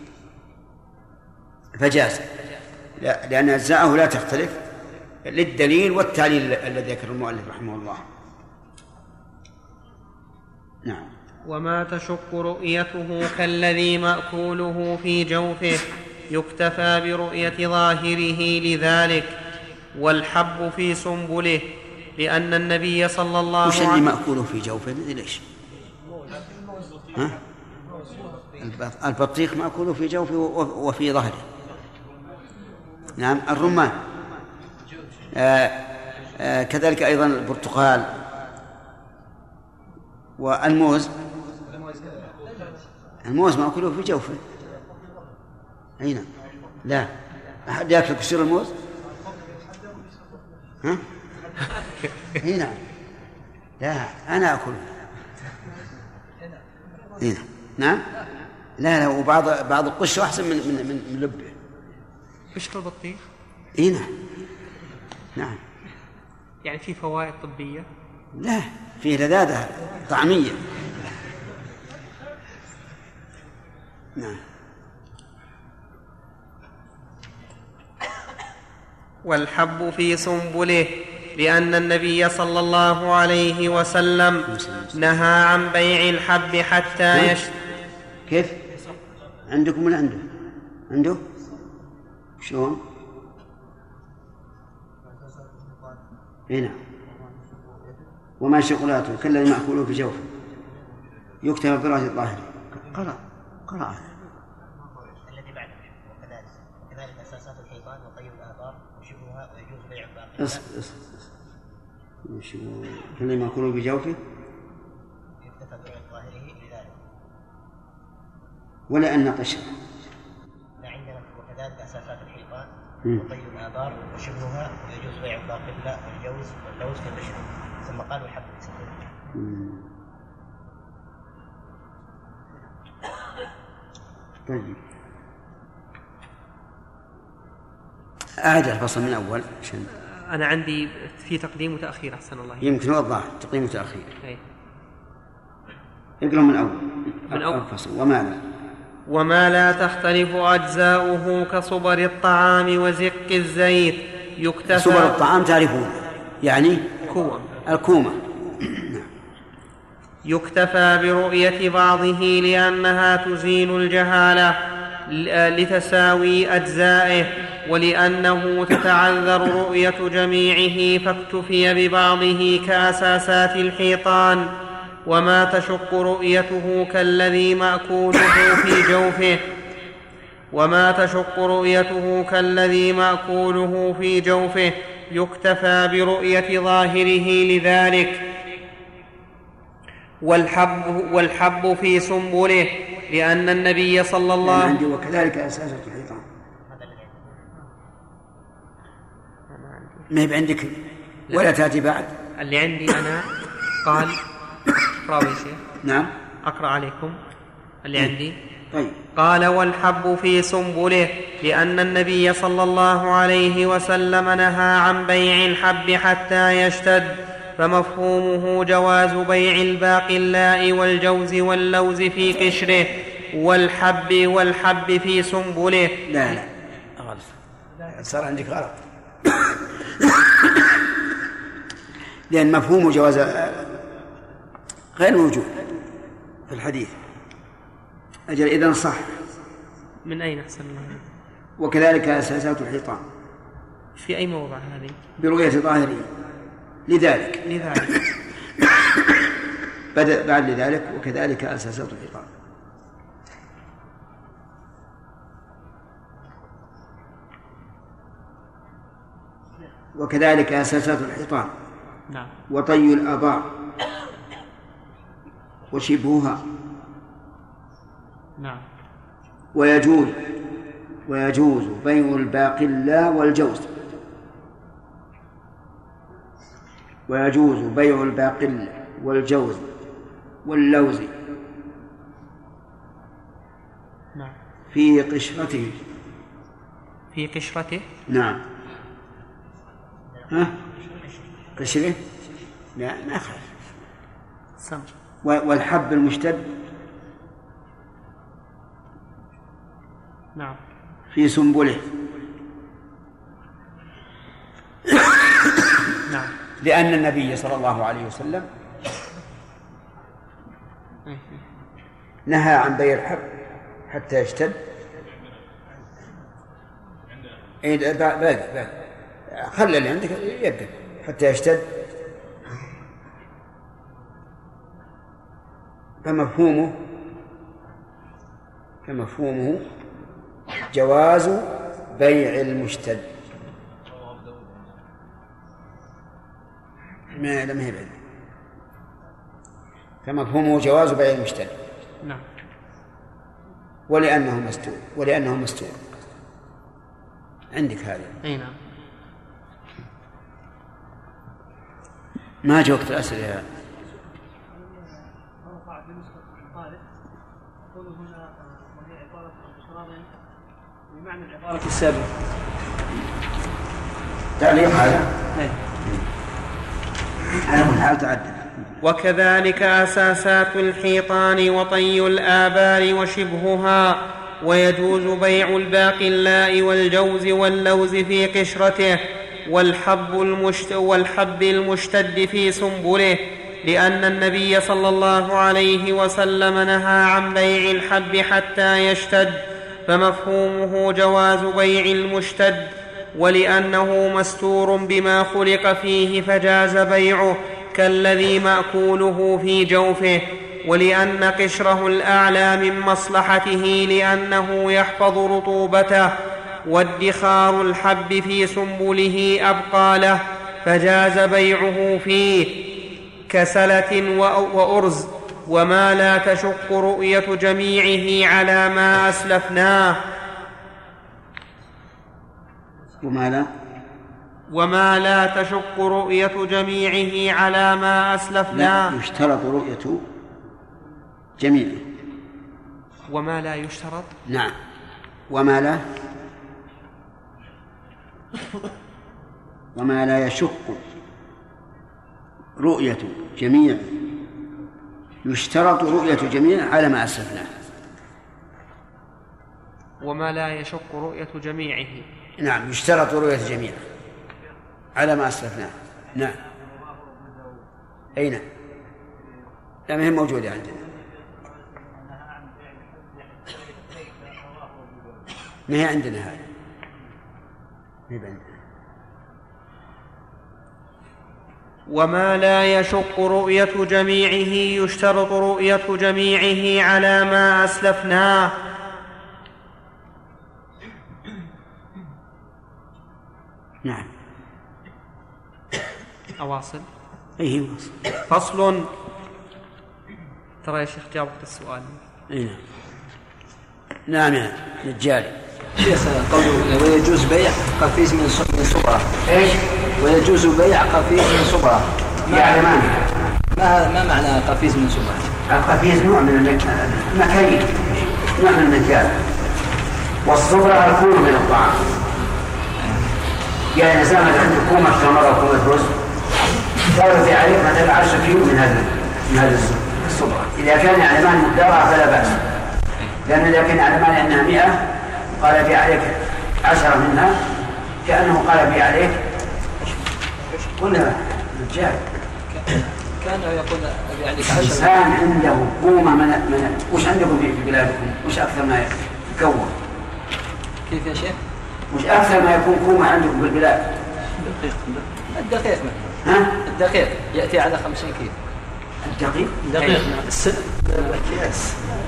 فجاز. لا لأن أجزاءه لا تختلف للدليل والتعليل الذي ذكر المؤلف رحمه الله. نعم. وما تشق رؤيته كالذي مأكوله في جوفه يكتفى برؤية ظاهره لذلك والحب في سنبله لأن النبي صلى الله وش اللي عليه مأكوله في جوفه؟ ليش؟ ها؟ البطيخ مأكوله في جوفه وفي ظهره. نعم الرمان. آه آه كذلك أيضا البرتقال. والموز. الموز مأكوله في جوفه. أي نعم. لا. أحد يأكل كسر الموز؟ ها؟ أي نعم. لا أنا أكل. أي نعم. نعم؟ لا لا وبعض بعض القش أحسن من من من, من لبه قشر البطيخ إي نعم. نعم. يعني في فوائد طبية؟ لا فيه لذاذة طعمية. نعم. والحب في سنبله لأن النبي صلى الله عليه وسلم نهى عن بيع الحب حتى يش كيف؟ عندكم ولا عنده عنده شلون؟ اي نعم. وما شغلاته كالذي مأكوله في جوفه. يكتب برأس الظاهر. قرأ قرأ. الذي بعده وكذلك وكذلك اساسات الحيطان وطي الابار وشبهها ويجوز بيع الباقي اصبر اصبر اصبر؟ كالذي مأكوله في جوفه؟ يكتفى بيع ظاهره لذلك. ولا أن عندنا اساسات الحيطان. وطي الآبار وشبهها ويجوز بيع الباقله والجوز واللوز كالبشر ثم قال مم. طيب أعد الفصل من أول عشان أنا عندي في تقديم وتأخير أحسن الله يمكن وضح تقييم وتأخير أي. اقرأ من أول من أول. الفصل وما لا وما لا تختلف أجزاؤه كصبر الطعام وزق الزيت يكتفى صبرة الطعام تعرفون يعني كوم الكومة. يكتفى برؤية بعضه لأنها تزيل الجهالة لتساوي أجزائه ولأنه تتعذر رؤية جميعه فاكتفي ببعضه كأساسات الحيطان. وما تشق رؤيته كالذي مأكوله في جوفه وما تشق رؤيته كالذي مأكوله في جوفه يكتفى برؤية ظاهره لذلك والحب والحب في سنبله لأن النبي صلى الله عندي وكذلك أساس الحيطان. ما هي عندك؟ ولا تأتي بعد. اللي عندي أنا قال راوي شيخ نعم. أقرأ عليكم اللي عندي. طيب. قال والحب في سنبله لأن النبي صلى الله عليه وسلم نهى عن بيع الحب حتى يشتد فمفهومه جواز بيع الباقلاء والجوز واللوز في قشره والحب والحب في سنبله. لا لا. غلط صار عندك غلط. [coughs] لأن مفهوم جواز غير موجود في الحديث. أجل إذا صح. من أين أحسن الله وكذلك أساسات الحيطان. في أي موضع هذه؟ برؤية ظاهره لذلك. لذلك. [coughs] بدأ بعد لذلك وكذلك أساسات الحيطان. وكذلك أساسات الحيطان. نعم. وطي الآبار وشبهها نعم. ويجوز ويجوز بيع الباقلا والجوز. ويجوز بيع الباقل والجوز واللوز. نعم. في قشرته. في قشرته؟ نعم. ها؟ قشره؟ لا ما خالف والحب المشتد. نعم. في سنبله. لأن النبي صلى الله عليه وسلم نهى عن بيع الحب حتى يشتد. اي باقي باقي خلي اللي عندك يبقى حتى يشتد. فمفهومه فمفهومه جواز بيع المشتد ما لم هي فمفهومه جواز بيع المشتد نعم. ولأنه مستور ولأنه مستور. عندك هذه. أي نعم. ما جاء وقت الأسئلة يا رفع في نسخة الطالب يقول هنا وهي عبارة عن بمعنى العبارة السابقة تعليق هذا على كل حال تعدد. وكذلك أساسات الحيطان وطي الآبار وشبهها ويجوز بيع الباقلاء والجوز واللوز في قشرته والحب, المشت والحب المشتد في سنبله لأن النبي صلى الله عليه وسلم نهى عن بيع الحب حتى يشتد. فمفهومه جواز بيع المشتد ولأنه مستور بما خلق فيه فجاز بيعه كالذي مأكوله في جوفه ولأن قشره الأعلى من مصلحته لأنه يحفظ رطوبته وادخار الحب في سنبله أبقى له فجاز بيعه فيه كسلة وأرز. وما لا تشق رؤيه جميعه على ما اسلفناه. وما لا؟ وما لا تشق رؤية جميعه على ما أسلفناه. لا يشترط رؤية جميعه. وما لا يشترط؟ نعم. وما لا؟ وما لا يشق رؤية جميع يشترط رؤية جميع على ما أسلفناه وما لا يشق رؤية جميعه. نعم يشترط رؤية جميع على ما أسلفناه نعم. أي نعم. لا هي موجودة عندنا. ما هي عندنا هذه؟ ما هي عندنا. وما لا يشق رؤية جميعه يشترط رؤية جميعه على ما أسلفناه. نعم. أواصل. أي واصل فصل. ترى يا شيخ جاوبت السؤال. أي نعم. نعم يا نجاري. شيخ قوله ويجوز بيع قفيز من من صبرة. إيش؟ ويجوز بيع قفيز من صبرة. ما يعني ما ما ما معنى قفيز من صبرة؟ القفيز نوع من المك- المكاين نوع من المكيال. والصبرة الكون من الطعام. يعني إذا زادت عندك كومة تمر أو كومة رز في عليك مثلا 10 كيلو من هذا من هذا الصبرة. إذا كان يعلمان مقدارها فلا بأس. لأن إذا كان يعلمان أنها 100 قال في عليك عشرة منها كأنه قال في عليك قلنا رجال كانه يقول ابي عليك عشرة إنسان عنده قومة من, من وش عندكم في بلادكم؟ وش أكثر ما يكون؟ كيف يا شيخ؟ وش أكثر ما يكون قومة عندكم في البلاد؟ الدقيق مثلا ها؟ الدقيق يأتي على 50 كيلو الدقيق؟ دقيق الس...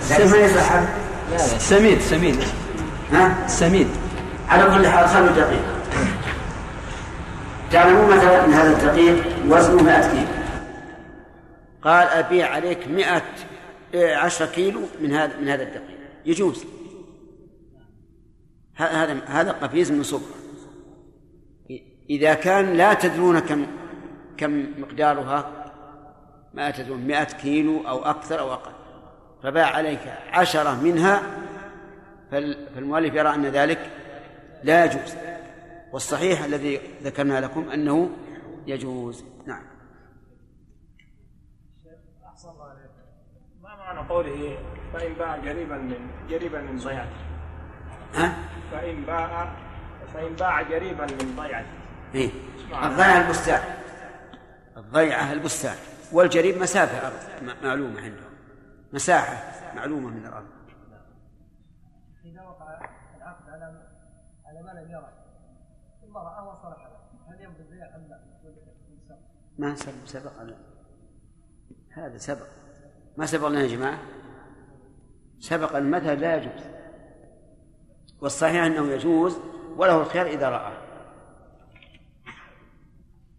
ما يصلح هذا. لا لا سميد سميد ها؟ سميد. على كل حال خلوا دقيق. تعلمون مثلا إن هذا الدقيق وزنه 100 كيلو. قال أبيع عليك 100 إيه، 10 كيلو من هذا من هذا الدقيق. يجوز. هذا هذا قفيز من صبر إذا كان لا تدرون كم كم مقدارها ما تدرون 100 كيلو أو أكثر أو أقل. فباع عليك عشرة منها فالمؤلف يرى أن ذلك لا يجوز. والصحيح الذي ذكرنا لكم أنه يجوز. نعم. أحسن الله عليك ما معنى قوله فإن باع قريبا من قريبا من ضيعته؟ ها؟ فإن باع فإن باع قريبا من ضيعته. إيه. الضيع البستان. ضيعة البستان. والجريب مسافة أرض معلومة عندهم مساحة معلومة من الأرض إذا وقع العقد على ما لم يرى. ثم رآه وصلح له. هل ينبذ البيع أم لا؟ ما سبق سبق هذا سبق. ما سبق لنا يا جماعة؟ سبق المثل لا يجوز. والصحيح أنه يجوز وله الخير إذا رآه.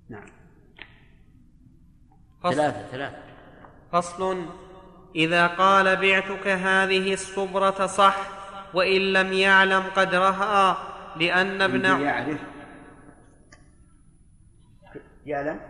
نعم. فصل. ثلاثة ثلاثة. فصل. إذا قال بعتك هذه الصبرة صح وإن لم يعلم قدرها لأن ابن يعرف يعلم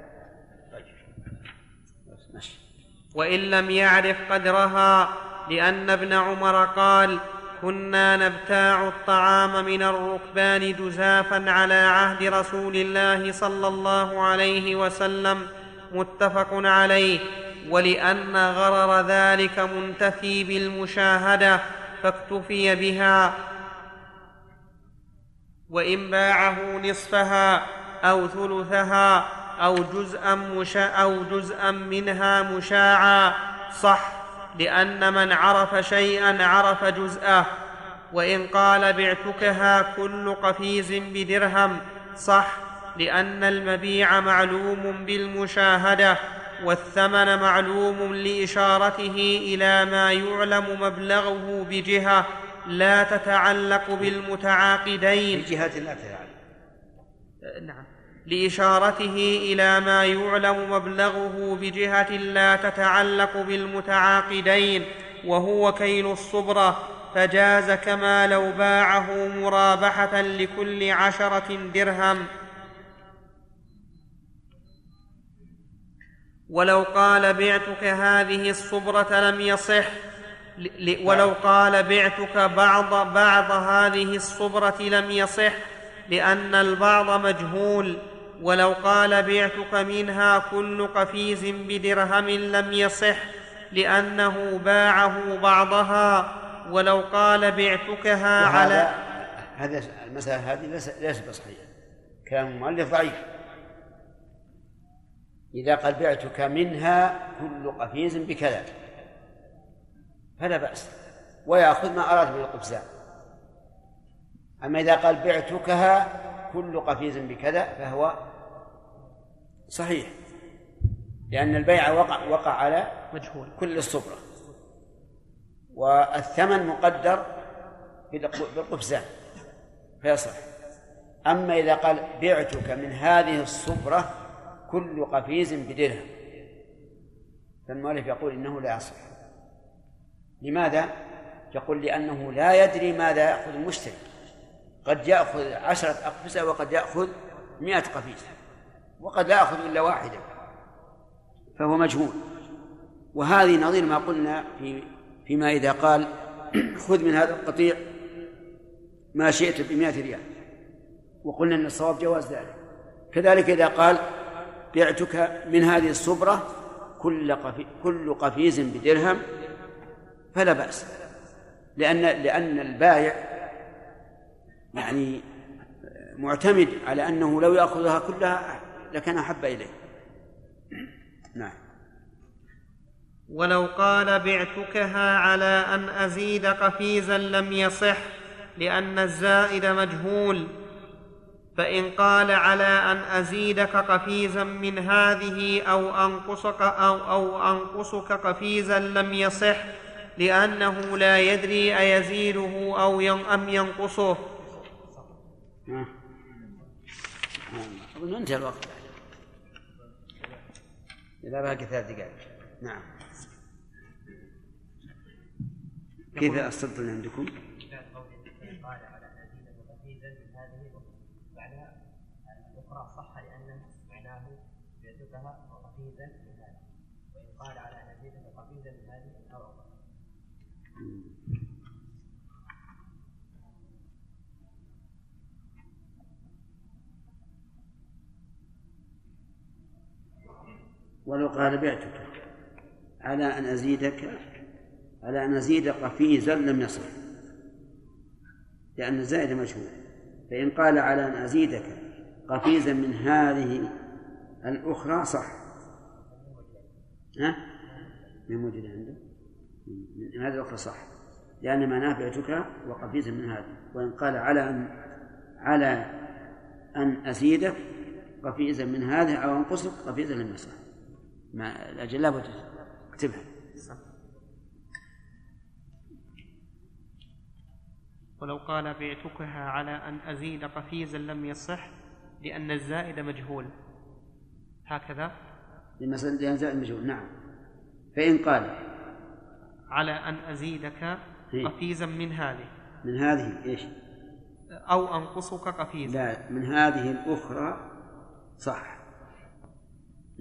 وإن لم يعرف قدرها لأن ابن عمر قال كنا نبتاع الطعام من الركبان جزافا على عهد رسول الله صلى الله عليه وسلم متفق عليه. ولأن غرر ذلك منتفي بالمشاهدة فاكتفي بها. وإن باعه نصفها أو ثلثها أو جزءا مشا أو جزءا منها مشاعا صح لأن من عرف شيئا عرف جزءه. وإن قال بعتكها كل قفيز بدرهم صح لأن المبيع معلوم بالمشاهدة والثمن معلوم لإشارته إلى ما يعلم مبلغه بجهة. لا تتعلق بالمتعاقدين. بجهة لا تتعلق نعم. لإشارته إلى ما يعلم مبلغه بجهة لا تتعلق بالمتعاقدين وهو كيل الصبرة فجاز كما لو باعه مرابحة لكل عشرة درهم. ولو قال بعتك هذه الصبرة لم يصح ولو قال بعتك بعض بعض هذه الصبرة لم يصح لأن البعض مجهول. ولو قال بعتك منها كل قفيز بدرهم لم يصح لأنه باعه بعضها. ولو قال بعتكها على هذا المسألة هذه ليس ليس بصحيحة كلام المؤلف ضعيف. إذا قال بعتك منها كل قفيز بكذا. فلا بأس. ويأخذ ما أراد من القفزان أما إذا قال بعتكها كل قفيز بكذا فهو صحيح. لأن البيع وقع وقع على مجهول. كل الصبرة. والثمن مقدر بالق- بالقفزان فيصح. أما إذا قال بعتك من هذه الصبرة كل قفيز بدرهم. فالمؤلف يقول إنه لا يصح. لماذا؟ يقول لأنه لا يدري ماذا يأخذ المشتري قد يأخذ عشرة أقفزة وقد يأخذ مئة قفيز وقد لا يأخذ إلا واحدة. فهو مجهول. وهذه نظير ما قلنا في فيما إذا قال [clears throat] خذ من هذا القطيع ما شئت بمئة ريال. وقلنا أن الصواب جواز ذلك. كذلك إذا قال بعتك من هذه الصبرة كل كل قفيز بدرهم فلا بأس. لأن لأن البائع يعني معتمد على أنه لو يأخذها كلها لكان أحب إليه. نعم. ولو قال بعتكها على أن أزيد قفيزا لم يصح لأن الزائد مجهول فإن قال على أن أزيدك قفيزا من هذه أو أنقصك أو, أو أنقصك قفيزا لم يصح لأنه لا يدري أيزيده أو ين أم ينقصه. أظن انتهى الوقت إذا باقي ثلاث دقائق نعم كيف السلطنة عندكم؟ قال على نزيد قفيزا من هذه بعدها الاخرى صح لأن معناه بعتكها وقفيزا من هذه وان قال على نزيد قفيزا من هذه أو ولو قال بعتك. على أن أزيدك على أن أزيد قفيزا لم يصح. لأن الزائد مجهول. فإن قال على أن أزيدك قفيزا من هذه الأخرى صح. ها؟ ما موجودة عنده من هذه الأخرى صح. لأن معناه بعتك وقفيزا من هذه. وإن قال على أن على أن أزيدك قفيزا من هذه أو أنقصك قفيزا لم يصح. ما الأجل لابد اكتبها. ولو قال بعتكها على أن أزيد قفيزا لم يصح لأن الزائد مجهول. هكذا؟ لأن زائد مجهول نعم. فإن قال على أن أزيدك. قفيزا من هذه. من هذه إيش؟ أو أنقصك قفيزا. لا من هذه الأخرى صح.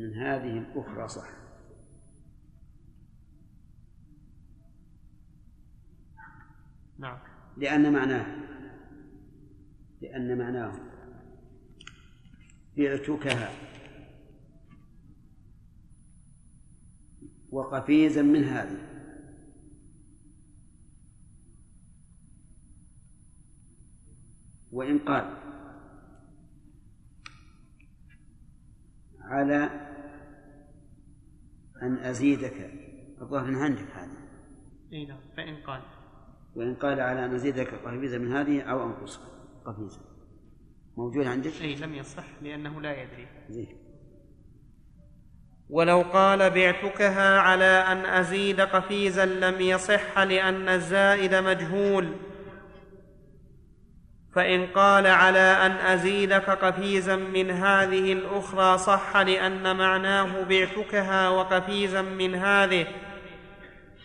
من هذه الأخرى صح. نعم. لأن معناه لأن معناه بعتكها وقفيزا من هذه. وإن قال على أن أزيدك. الظاهر من عندك هذا إي نعم. فإن قال. وإن قال على أن أزيدك قفيزة من هذه أو أنقصها. قفيزة. موجود عندك؟ إي لم يصح لأنه لا يدري. زين. ولو قال بعتكها على أن أزيد قفيزا لم يصح لأن الزائد مجهول. فإن قال على أن أزيدك قفيزا من هذه الأخرى صح لأن معناه بعتكها وقفيزا من هذه.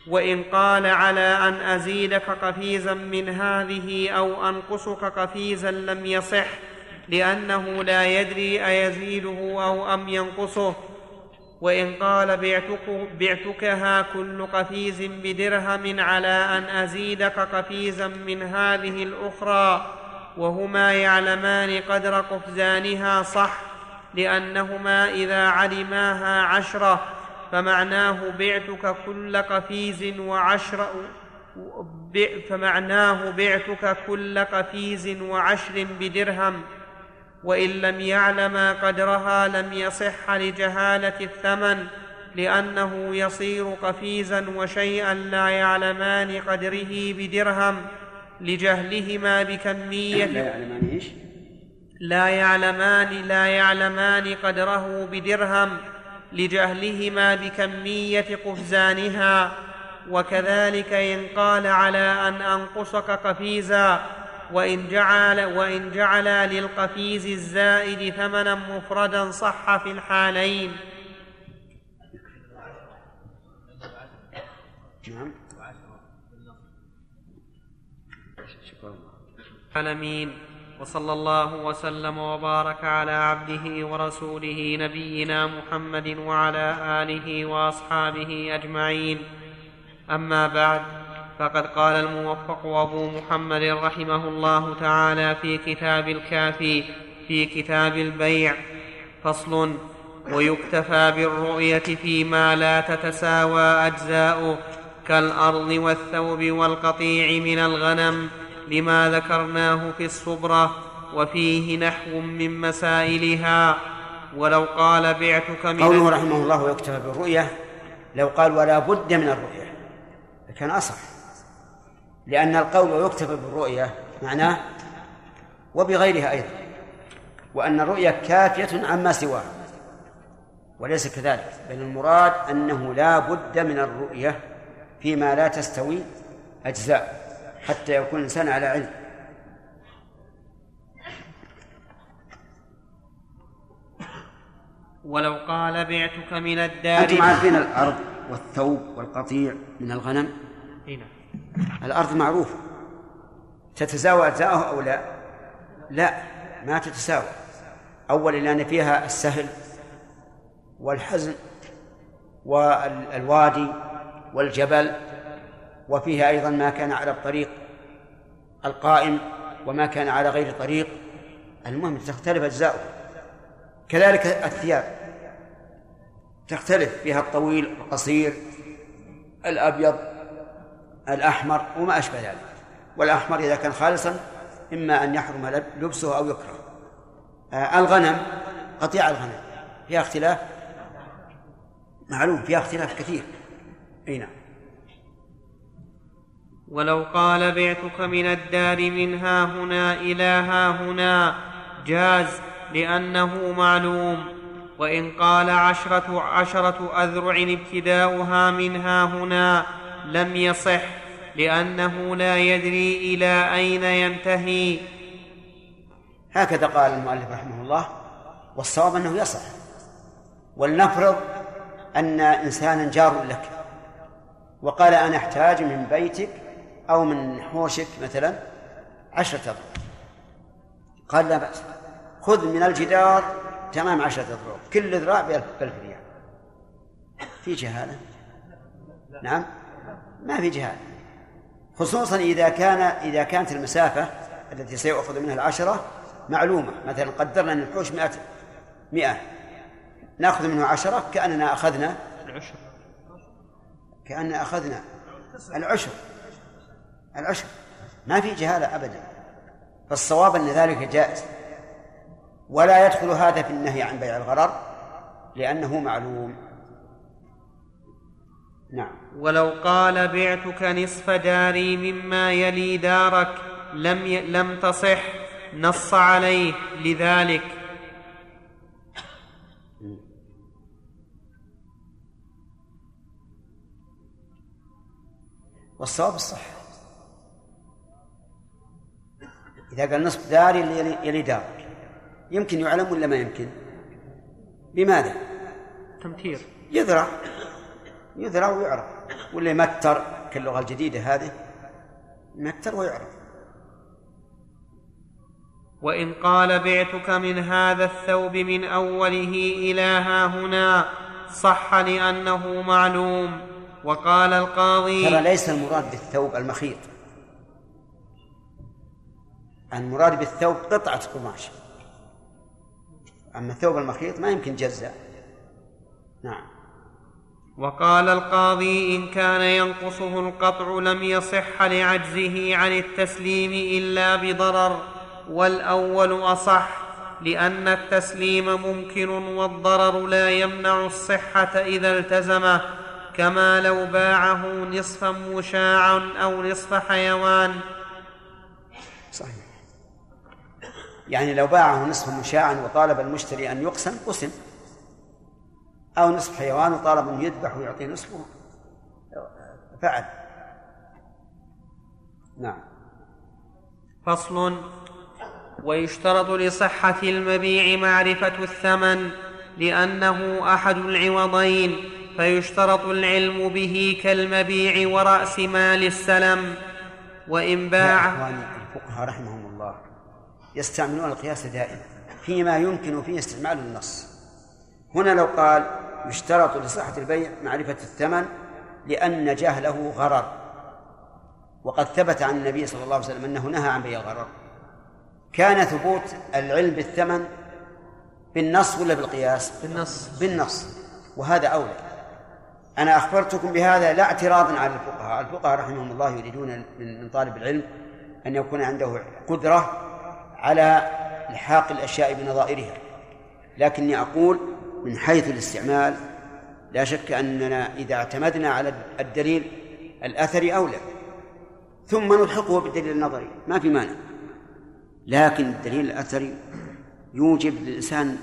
وإن قال على أن أزيدك قفيزا من هذه أو أنقصك قفيزا لم يصح لأنه لا يدري أيزيده أو أم ينقصه. وإن قال بعتك بعتكها كل قفيز بدرهم على أن أزيدك قفيزا من هذه الأخرى. وهما يعلمان قدر قفزانها صح لأنهما إذا علماها عشرة فمعناه بعتك كل قفيز وعشر فمعناه بعتك كل قفيز وعشر بدرهم وإن لم يعلما قدرها لم يصح لجهالة الثمن لأنه يصير قفيزا وشيئا لا يعلمان قدره بدرهم. لجهلهما بكمية. لا يعلمان إيش؟ لا يعلمان لا يعلمان قدره بدرهم. لجهلهما بكمية قفزانها. وكذلك إن قال على أن أنقصك قفيزا. وإن جعل وإن جعل للقفيز الزائد ثمنا مفردا صح في الحالين. نعم. العالمين. وصلى الله وسلم وبارك على عبده ورسوله نبينا محمد وعلى آله وأصحابه أجمعين. أما بعد فقد قال الموفق أبو محمد رحمه الله تعالى في كتاب الكافي في كتاب البيع فصل ويكتفى بالرؤية فيما لا تتساوى أجزاؤه كالأرض والثوب والقطيع من الغنم لما ذكرناه في الصبرة وفيه نحو من مسائلها. ولو قال بعتك من قوله رحمه الله ويكتفى بالرؤية لو قال ولا بد من الرؤية. لكان أصح. لأن القول ويكتفى بالرؤية معناه وبغيرها أيضا. وأن الرؤية كافية عما سواها وليس كذلك. بل المراد أنه لا بد من الرؤية فيما لا تستوي أجزاء حتى يكون الإنسان على علم. ولو قال بعتك من الدار أنتم عارفين الأرض والثوب والقطيع من الغنم؟ هنا. الأرض معروفة تتساوى أجزاؤه أو لا؟ لا ما تتساوى. أولا لأن فيها السهل والحزن والوادي والجبل وفيه أيضا ما كان على الطريق القائم وما كان على غير طريق. المهم تختلف أجزاؤه. كذلك الثياب. تختلف فيها الطويل القصير الأبيض الأحمر وما أشبه ذلك. والأحمر إذا كان خالصا إما أن يحرم لبسه أو يكره. آه الغنم قطيع الغنم. فيها اختلاف؟ معلوم فيها اختلاف كثير. أي نعم. ولو قال بعتك من الدار من ها هنا إلى ها هنا جاز لأنه معلوم. وإن قال عشرة عشرة أذرع ابتداؤها من ها هنا لم يصح لأنه لا يدري إلى أين ينتهي. هكذا قال المؤلف رحمه الله والصواب أنه يصح. ولنفرض أن إنسانا جار لك وقال أنا أحتاج من بيتك أو من حوشك مثلا عشرة أضرب قال لا بأس. خذ من الجدار تمام عشرة أضرب كل ذراع بألف ريال. في جهالة؟ نعم. ما في جهالة. خصوصا إذا كان إذا كانت المسافة التي سيؤخذ منها العشرة معلومة. مثلا قدرنا أن الحوش مئة مئة. نأخذ منه عشرة كأننا أخذنا العشر. كأننا أخذنا العشر. العشر. ما في جهالة أبدا. فالصواب أن ذلك جائز. ولا يدخل هذا في النهي عن بيع الغرر لأنه معلوم. نعم. ولو قال بعتك نصف داري مما يلي دارك لم ي... لم تصح نص عليه لذلك. والصواب الصح. إذا قال نصف داري يلي دارك يمكن يعلم ولا ما يمكن؟ بماذا؟ تمتير يذرع. يذرع ويعرف. ولا يمتر كاللغة الجديدة هذه. يمتر ويعرف. وإن قال بعتك من هذا الثوب من أوله إلى ها هنا صح لأنه معلوم. وقال القاضي ترى ليس المراد بالثوب المخيط. المراد بالثوب قطعة قماش. أما الثوب المخيط ما يمكن جزاء. نعم. وقال القاضي إن كان ينقصه القطع لم يصح لعجزه عن التسليم إلا بضرر والأول أصح لأن التسليم ممكن والضرر لا يمنع الصحة إذا التزمه كما لو باعه نصفا مشاعا أو نصف حيوان صحيح يعني لو باعه نصف مشاعا وطالب المشتري أن يقسم قسم. أو نصف حيوان وطالب أن يذبح ويعطيه نصفه. فعل. نعم. فصل. ويشترط لصحة المبيع معرفة الثمن لأنه أحد العوضين فيشترط العلم به كالمبيع ورأس مال السلم. وإن باع الفقهاء رحمهم يستعملون القياس دائما فيما يمكن فيه استعمال النص. هنا لو قال يشترط لصحة البيع معرفة الثمن لأن جهله غرر. وقد ثبت عن النبي صلى الله عليه وسلم أنه نهى عن بيع الغرر. كان ثبوت العلم بالثمن بالنص ولا بالقياس؟ بالنص. بالنص. وهذا أولى. أنا أخبرتكم بهذا لا اعتراضا على الفقهاء. الفقهاء رحمهم الله يريدون من طالب العلم أن يكون عنده قدرة على إلحاق الأشياء بنظائرها. لكني أقول من حيث الاستعمال لا شك أننا إذا اعتمدنا على الدليل الأثري أولى. ثم نلحقه بالدليل النظري ما في مانع. لكن الدليل الأثري يوجب للإنسان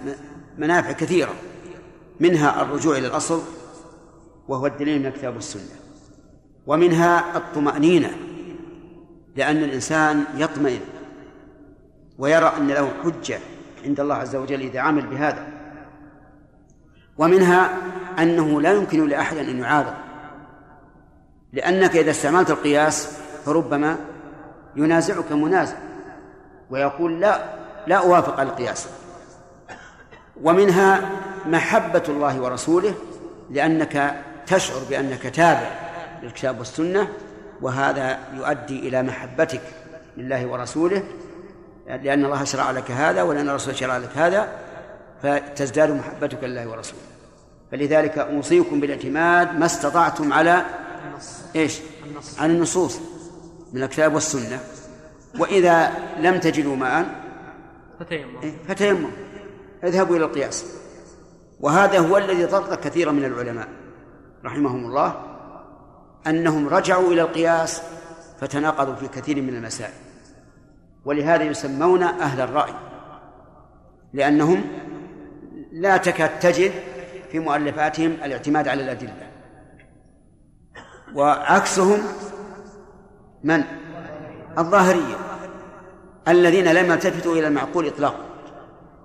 منافع كثيرة. منها الرجوع إلى الأصل وهو الدليل من الكتاب والسنة ومنها الطمأنينة لأن الإنسان يطمئن ويرى أن له حجة عند الله عز وجل إذا عمل بهذا. ومنها أنه لا يمكن لأحد أن يعارض. لأنك إذا استعملت القياس فربما ينازعك منازع ويقول لا لا أوافق القياس. ومنها محبة الله ورسوله لأنك تشعر بأنك تابع للكتاب والسنة وهذا يؤدي إلى محبتك لله ورسوله لأن الله شرع لك هذا ولأن الرسول شرع لك هذا فتزداد محبتك لله ورسوله. فلذلك أوصيكم بالاعتماد ما استطعتم على إيش؟ على النصوص من الكتاب والسنة. وإذا لم تجدوا ماء فتيمم. فتيمم. اذهبوا إلى القياس. وهذا هو الذي ضر كثيرا من العلماء رحمهم الله أنهم رجعوا إلى القياس فتناقضوا في كثير من المسائل. ولهذا يسمون أهل الرأي لأنهم لا تكاد تجد في مؤلفاتهم الاعتماد على الأدلة وعكسهم من؟ الظاهرية الذين لم يلتفتوا إلى المعقول إطلاقا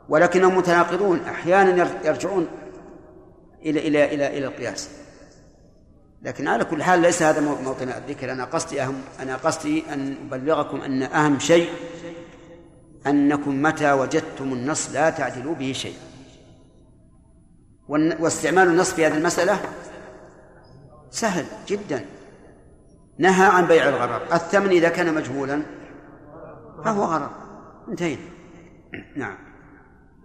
ولكنهم متناقضون أحيانا يرجعون إلى إلى إلى إلى القياس لكن على كل حال ليس هذا موطن الذكر. أنا قصدي أهم أنا قصدي أن أبلغكم أن أهم شيء أنكم متى وجدتم النص لا تعدلوا به شيء واستعمال النص في هذه المسألة سهل جدا. نهى عن بيع الغرر. الثمن إذا كان مجهولا فهو غرر. انتهينا. نعم.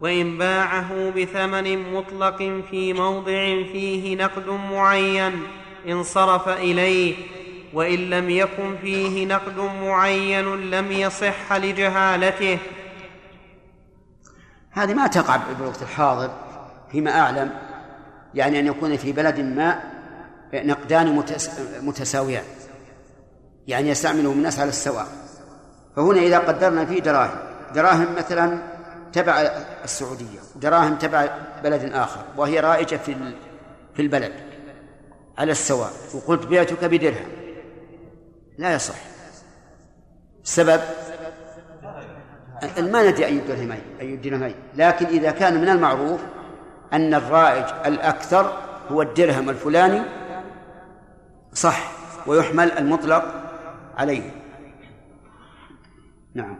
وإن باعه بثمن مطلق في موضع فيه نقد معين انصرف إليه وإن لم يكن فيه نقد معين لم يصح لجهالته. هذه ما تقع بالوقت الحاضر فيما أعلم يعني أن يكون في بلد ما نقدان متساويان يعني يستعملهم الناس على السواء. فهنا إذا قدرنا فيه دراهم دراهم مثلا تبع السعودية دراهم تبع بلد آخر وهي رائجة في في البلد. على السواء. وقلت بعتك بدرهم. لا يصح. السبب ما ندري أي درهمين أي درهمين لكن إذا كان من المعروف أن الرائج الأكثر هو الدرهم الفلاني صح. ويحمل المطلق عليه. نعم.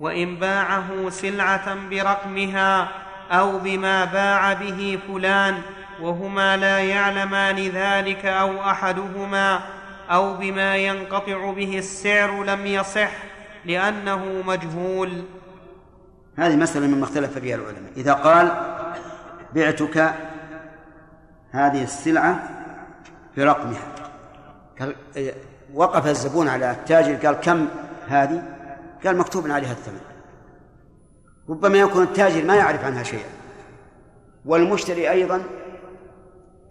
وإن باعه سلعة برقمها أو بما باع به فلان وهما لا يعلمان ذلك أو أحدهما أو بما ينقطع به السعر لم يصح لأنه مجهول. هذه مسألة مما اختلف فيها العلماء. إذا قال بعتك هذه السلعة برقمها وقف الزبون على التاجر قال كم هذه؟ قال مكتوب عليها الثمن. ربما يكون التاجر ما يعرف عنها شيئا والمشتري أيضا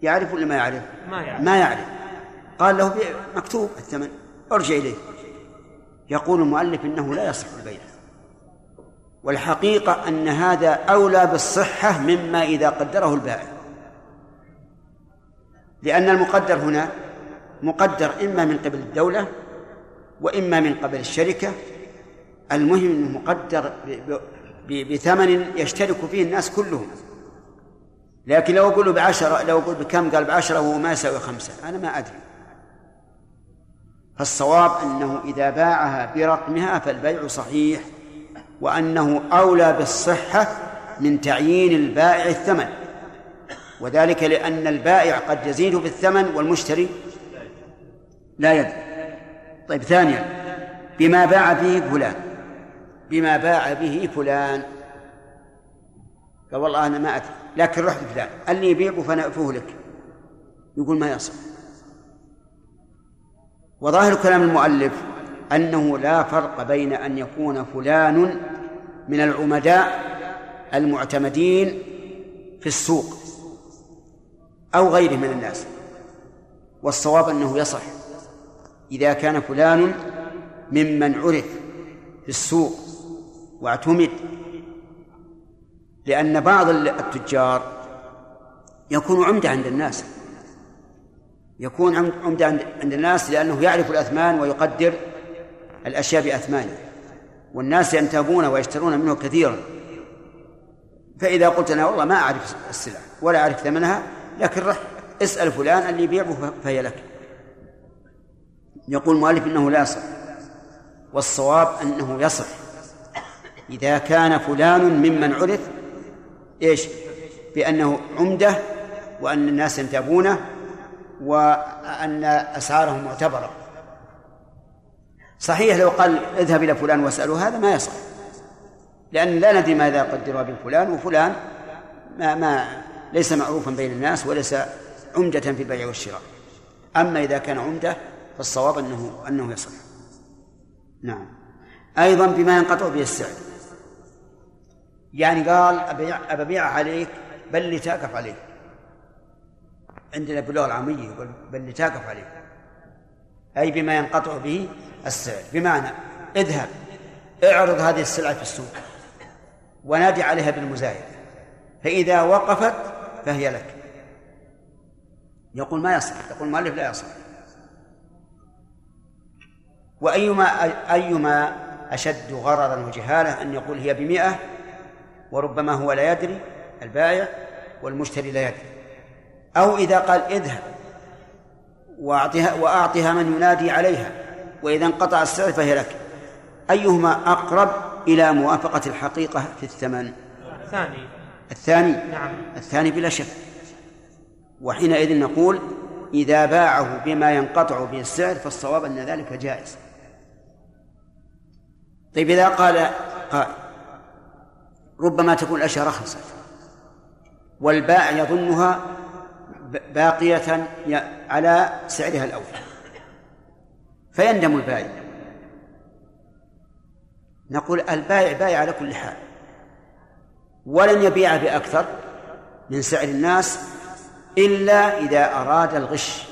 يعرف ولا ما يعرف؟ ما يعرف, ما يعرف. قال له مكتوب الثمن. ارجع إليه. يقول المؤلف إنه لا يصح البيع. والحقيقة أن هذا أولى بالصحة مما إذا قدره البائع. لأن المقدر هنا مقدر إما من قبل الدولة وإما من قبل الشركة. المهم أنه مقدر بثمن يشترك فيه الناس كلهم. لكن لو أقول بعشرة لو أقول بكم قال بعشرة وهو ما يساوي خمسة. أنا ما أدري. فالصواب أنه إذا باعها برقمها فالبيع صحيح وأنه أولى بالصحة من تعيين البائع الثمن. وذلك لأن البائع قد يزيد في الثمن والمشتري لا يدري. طيب ثانيا بما باع به فلان. بما باع به فلان. قال والله أنا ما أدري لكن رحت فلان قال لي يبيع فنأفوه لك. يقول ما يصح. وظاهر كلام المؤلف أنه لا فرق بين أن يكون فلان من العمداء المعتمدين في السوق أو غيره من الناس. والصواب أنه يصح. إذا كان فلان ممن عرف في السوق واعتمد لأن بعض التجار يكون عمدة عند الناس. يكون عمدة عند الناس لأنه يعرف الأثمان ويقدر الأشياء بأثمانها والناس ينتابون ويشترون منه كثيرا. فإذا قلت أنا والله ما أعرف السلع ولا أعرف ثمنها لكن رح اسأل فلان اللي يبيعه فهي لك. يقول المؤلف إنه لا يصح والصواب أنه يصح. إذا كان فلان ممن عرف إيش؟ بأنه عمدة وأن الناس ينتابونه وأن أسعارهم معتبرة. صحيح لو قال اذهب إلى فلان واسأله هذا ما يصح. لأن لا ندري ماذا قدر بفلان وفلان ما, ما ليس معروفا بين الناس وليس عمدة في البيع والشراء. أما إذا كان عمدة فالصواب أنه أنه يصح. نعم. أيضا بما ينقطع به السعر. يعني قال أبيع أبيع عليك بل تقف عليه عندنا باللغة العامية يقول بل تقف عليه أي بما ينقطع به السعر. بمعنى اذهب اعرض هذه السلعة في السوق ونادي عليها بالمزايد. فإذا وقفت فهي لك. يقول ما يصح يقول المؤلف لا يصح. وأيما أيما أشد غررا وجهالة أن يقول هي بمئة وربما هو لا يدري البائع والمشتري لا يدري. أو إذا قال اذهب وأعطها وأعطها من ينادي عليها وإذا انقطع السعر فهي لك. أيهما أقرب إلى موافقة الحقيقة في الثمن؟ الثاني. الثاني؟ نعم. الثاني بلا شك. وحينئذ نقول إذا باعه بما ينقطع به السعر فالصواب أن ذلك جائز. طيب إذا قال قائل ربما تكون الأشياء رخصت والبائع يظنها باقية على سعرها الأول. فيندم البائع نقول البائع بايع على كل حال. ولن يبيع بأكثر من سعر الناس إلا إذا أراد الغش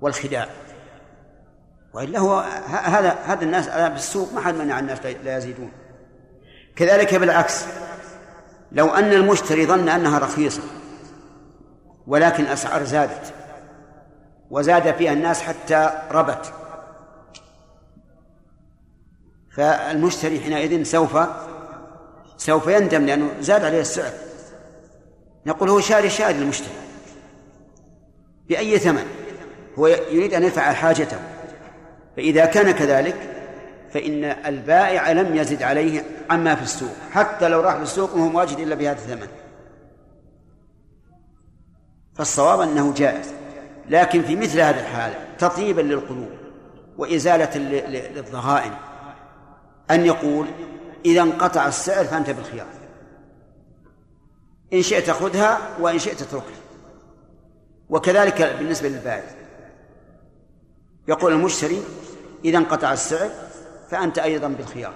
والخداع. وإلا هو هذا هذا الناس بالسوق ما حد منع الناس لا يزيدون. كذلك بالعكس. لو أن المشتري ظن أنها رخيصة ولكن الأسعار زادت وزاد فيها الناس حتى ربت. فالمشتري حينئذ سوف سوف يندم لأنه زاد عليه السعر. نقول هو شاري شاري المشتري. بأي ثمن؟ هو يريد أن يدفع حاجته. فإذا كان كذلك فإن البائع لم يزد عليه عما في السوق حتى لو راح للسوق وهو مواجد إلا بهذا الثمن. فالصواب أنه جائز. لكن في مثل هذه الحالة تطيبا للقلوب وإزالة للضغائن أن يقول إذا انقطع السعر فأنت بالخيار. إن شئت خذها وإن شئت اتركها. وكذلك بالنسبة للبائع. يقول المشتري إذا انقطع السعر فأنت أيضا بالخيار.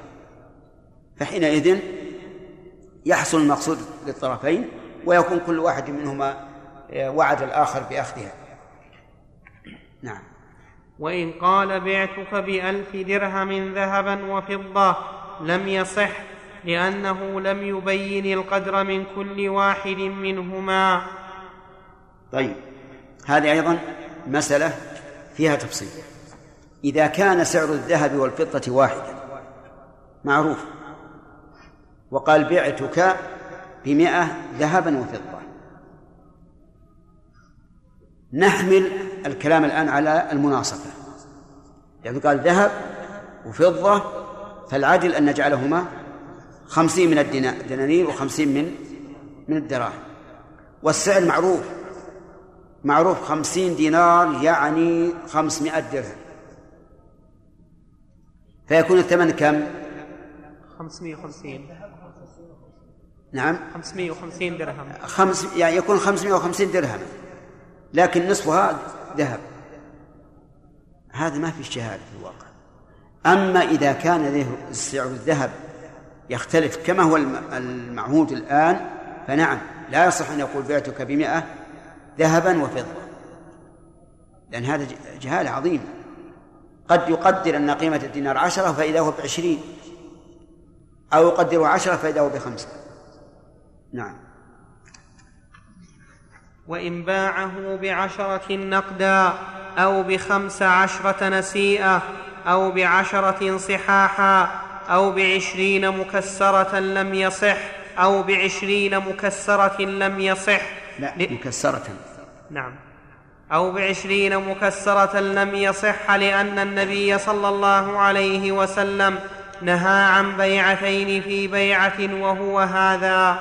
فحينئذ يحصل المقصود للطرفين ويكون كل واحد منهما وعد الآخر بأخذها. نعم. وإن قال بعتك بألف درهم ذهبا وفضة لم يصح لأنه لم يبين القدر من كل واحد منهما. طيب. هذه أيضا مسألة فيها تفصيل. إذا كان سعر الذهب والفضة واحدا. معروف. وقال بعتك بمئة ذهبا وفضة. نحمل الكلام الآن على المناصفة. يعني قال ذهب وفضة فالعدل أن نجعلهما خمسين من الدنانير وخمسين من من الدراهم. والسعر معروف. معروف خمسين دينار يعني خمسمائة درهم. فيكون الثمن كم؟ 550 نعم. 550 درهم. خمس يعني يكون 550 درهم. لكن نصفها ذهب. هذا ما في اجتهاد في الواقع. أما إذا كان سعر الذهب يختلف كما هو المعهود الآن فنعم لا يصح أن يقول بعتك بمئة ذهبا وفضة. لأن هذا جهالة عظيمة قد يقدر أن قيمة الدينار عشرة فإذا هو بعشرين أو يقدره عشرة فإذا هو بخمسة. نعم. وإن باعه بعشرة نقدا أو بخمس عشرة نسيئة أو بعشرة صحاحا أو بعشرين مكسرة لم يصح أو بعشرين مكسرة لم يصح. لا مكسرة. نعم. أو بعشرين مكسرة لم يصح لأن النبي صلى الله عليه وسلم نهى عن بيعتين في بيعة وهو هذا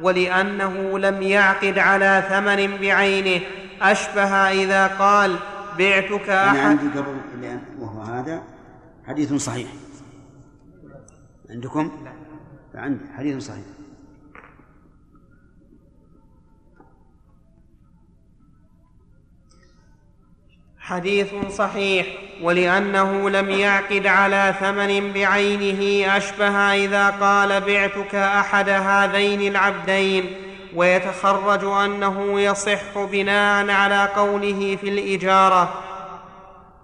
ولأنه لم يعقد على ثمن بعينه. أشبه إذا قال بعتك أحد أنا عندي قبل وهو هذا حديث صحيح. عندكم؟ عندي حديث صحيح. حديث صحيح ولأنه لم يعقد على ثمن بعينه أشبه إذا قال بعتك أحد هذين العبدين ويتخرج أنه يصح بناء على قوله في الإجارة.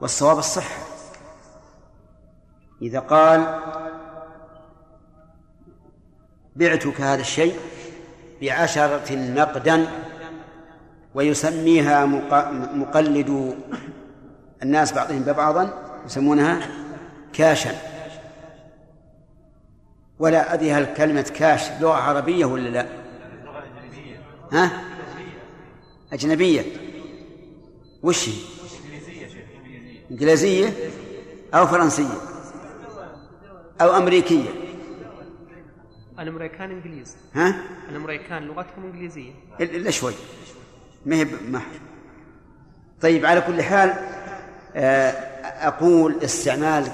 والصواب الصحة إذا قال بعتك هذا الشيء بعشرة نقدا ويسميها مق- مقلد الناس بعضهم ببعضا يسمونها كاشا ولا أدري هل كلمة كاش لغة عربية ولا لا. ها؟ أجنبية. وش هي؟ إنجليزية أو فرنسية أو أمريكية. الأمريكان إنجليز. ها؟ الأمريكان لغتهم إنجليزية. إلا شوي. ما هي محر طيب على كل حال آه، أقول استعمال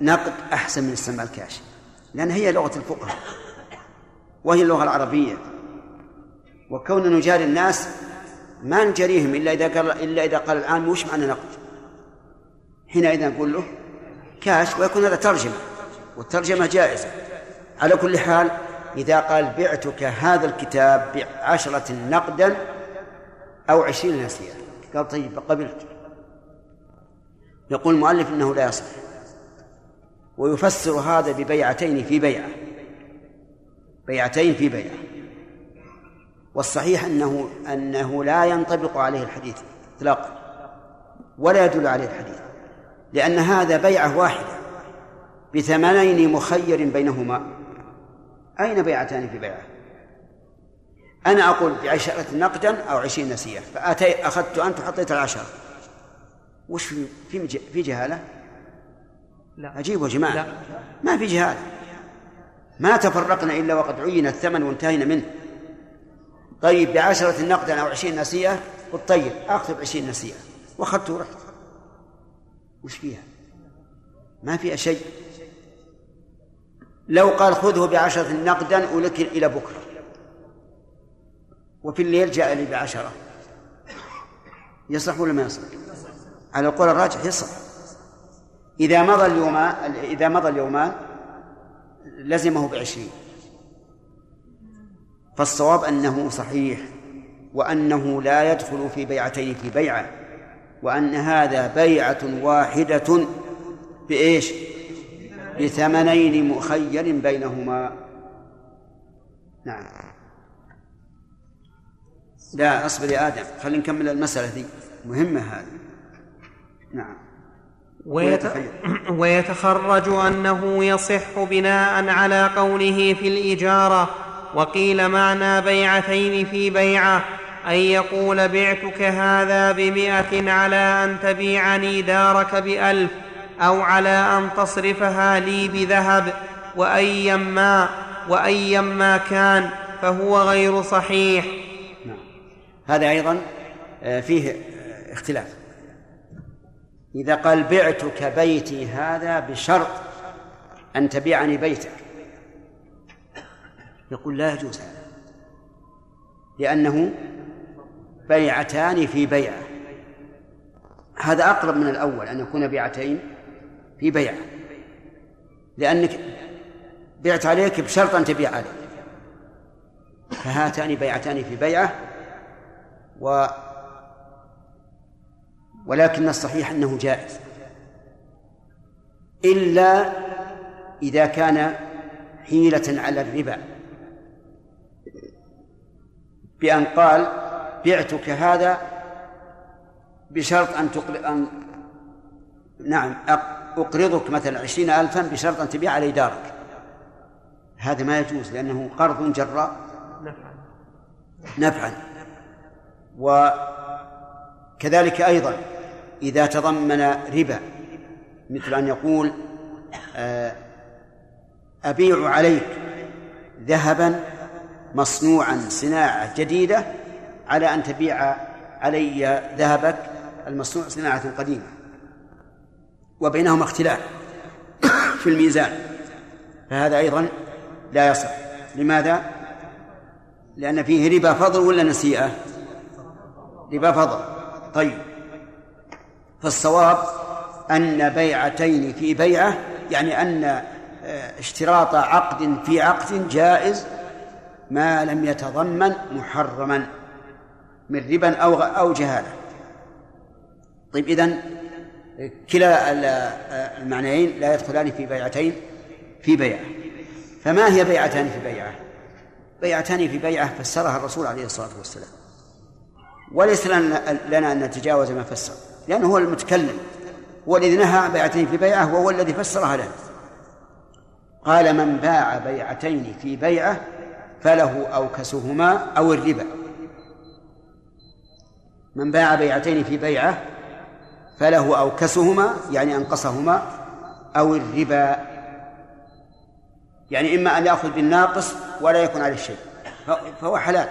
نقد أحسن من استعمال كاش لأن هي لغة الفقهاء وهي اللغة العربية. وكوننا نجاري الناس ما نجاريهم إلا إذا قال إلا إذا قال العام وش معنى نقد؟ حينئذ نقول له كاش ويكون هذا ترجمة والترجمة جائزة. على كل حال إذا قال بعتك هذا الكتاب بعشرة نقدا أو عشرين نسيئة. قال طيب قبلت. يقول المؤلف إنه لا يصح. ويفسر هذا ببيعتين في بيعة. بيعتين في بيعة. والصحيح أنه أنه لا ينطبق عليه الحديث إطلاقا ولا يدل عليه الحديث لأن هذا بيعة واحدة بثمنين مخير بينهما. أين بيعتان في بيعة؟ أنا أقول بعشرة نقدا أو عشرين نسية. فأتي أخذت أنت وحطيت العشرة. وش في في في جهالة؟ لا. عجيب يا جماعة. لا. ما في جهالة. ما تفرقنا إلا وقد عين الثمن وانتهينا منه. طيب بعشرة نقدا أو عشرين نسيئة قلت طيب أخذ بعشرين نسيئة وأخذت ورحت. وش فيها؟ ما فيها شيء. لو قال خذه بعشرة نقدا ولك إلى بكرة. وفي الليل جاء لي بعشرة. يصح ولا ما يصح؟ على القول الراجح يصح. إذا مضى اليومان إذا مضى اليومان لزمه بعشرين. فالصواب أنه صحيح وأنه لا يدخل في بيعتين في بيعة. وأن هذا بيعة واحدة بإيش؟ بثمنين مخير بينهما. نعم. لا اصبر يا آدم خلينا نكمل المسألة دي. مهمة هذه. نعم. ويت... [clears throat] ويتخرج أنه يصح بناء على قوله في الإجارة وقيل معنى بيعتين في بيعة ان يقول بعتك هذا بمائه على أن تبيعني دارك بألف أو على أن تصرفها لي بذهب وايا ما وايا ما كان فهو غير صحيح. هذا أيضا آه، فيه آه، اختلاف. إذا قال بعتك بيتي هذا بشرط أن تبيعني بيتك. يقول لا يجوز هذا لأنه بيعتان في بيعة. هذا أقرب من الأول أن يكون بيعتين في بيعة. لأنك بعت عليك بشرط أن تبيع عليك فهاتان بيعتان في بيعة و ولكن الصحيح أنه جائز. إلا إذا كان حيلة على الربا. بأن قال بعتك هذا بشرط أن تقر... أن نعم أق- أقرضك مثلا عشرين ألفا بشرط أن تبيع علي دارك هذا ما يجوز لأنه قرض جراء. نفعا. نفعا. وكذلك أيضا إذا تضمن ربا مثل أن يقول آه، أبيع عليك ذهبا مصنوعا صناعة جديدة على أن تبيع علي ذهبك المصنوع صناعة قديمة وبينهما اختلاف في الميزان فهذا أيضا لا يصح لماذا؟ لأن فيه ربا فضل ولا نسيئة؟ ربا فضل. طيب. فالصواب أن بيعتين في بيعة يعني أن آه، اشتراط عقد في عقد جائز ما لم يتضمن محرما من ربا أو أو جهالة. طيب إذن كلا المعنيين لا يدخلان في بيعتين في بيعة. فما هي بيعتان في بيعة؟ بيعتان في بيعة فسرها الرسول عليه الصلاة والسلام. وليس لنا أن نتجاوز ما فسر. لأنه هو المتكلم. هو الذي نهى بيعتين في بيعة وهو الذي فسرها لنا قال من باع بيعتين في بيعة فله أوكسهما أو الربا. من باع بيعتين في بيعة فله أوكسهما يعني أنقصهما أو الربا. يعني إما أن يأخذ بالناقص ولا يكون عليه شيء. فهو حلال.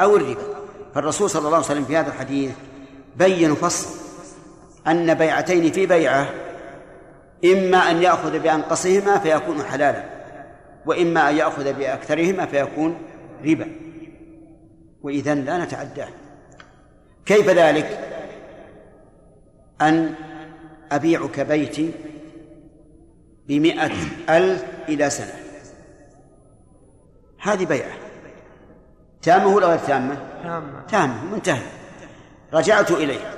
أو الربا. فالرسول صلى الله عليه وسلم في هذا الحديث بين فصل أن بيعتين في بيعة إما أن يأخذ بأنقصهما فيكون حلالا وإما أن يأخذ بأكثرهما فيكون ربا. وإذا لا نتعداه. كيف ذلك؟ أن أبيعك بيتي بمئة ألف إلى سنة. هذه بيعة. تامة ولا غير تامة؟ تامة. تامة منتهى رجعت إليه.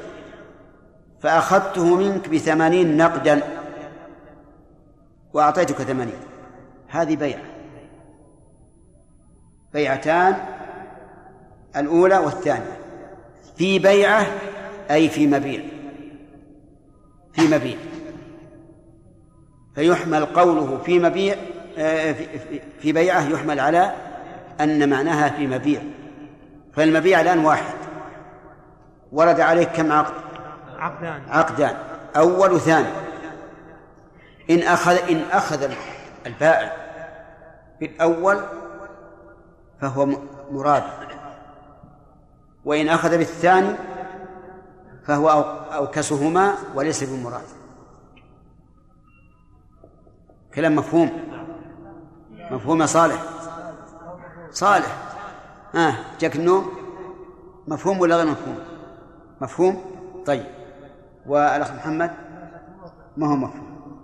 فأخذته منك بثمانين نقدا. وأعطيتك ثمانين. هذه بيعة. بيعتان الأولى والثانية. في بيعة أي في مبيع. في مبيع. فيحمل قوله في مبيع آه، في بيعة يحمل على أن معناها في مبيع. فالمبيع الآن واحد. ورد عليه كم عقد؟ عقدان. عقدان. أول وثاني. إن أخذ إن أخذ البائع بالأول فهو مراد. وإن أخذ بالثاني فهو أوكسهما وليس بمراد. كلام مفهوم. مفهوم صالح. صالح. آه جاك النوم؟ مفهوم ولا غير مفهوم؟ مفهوم؟ طيب. والأخ محمد؟ ما هو مفهوم.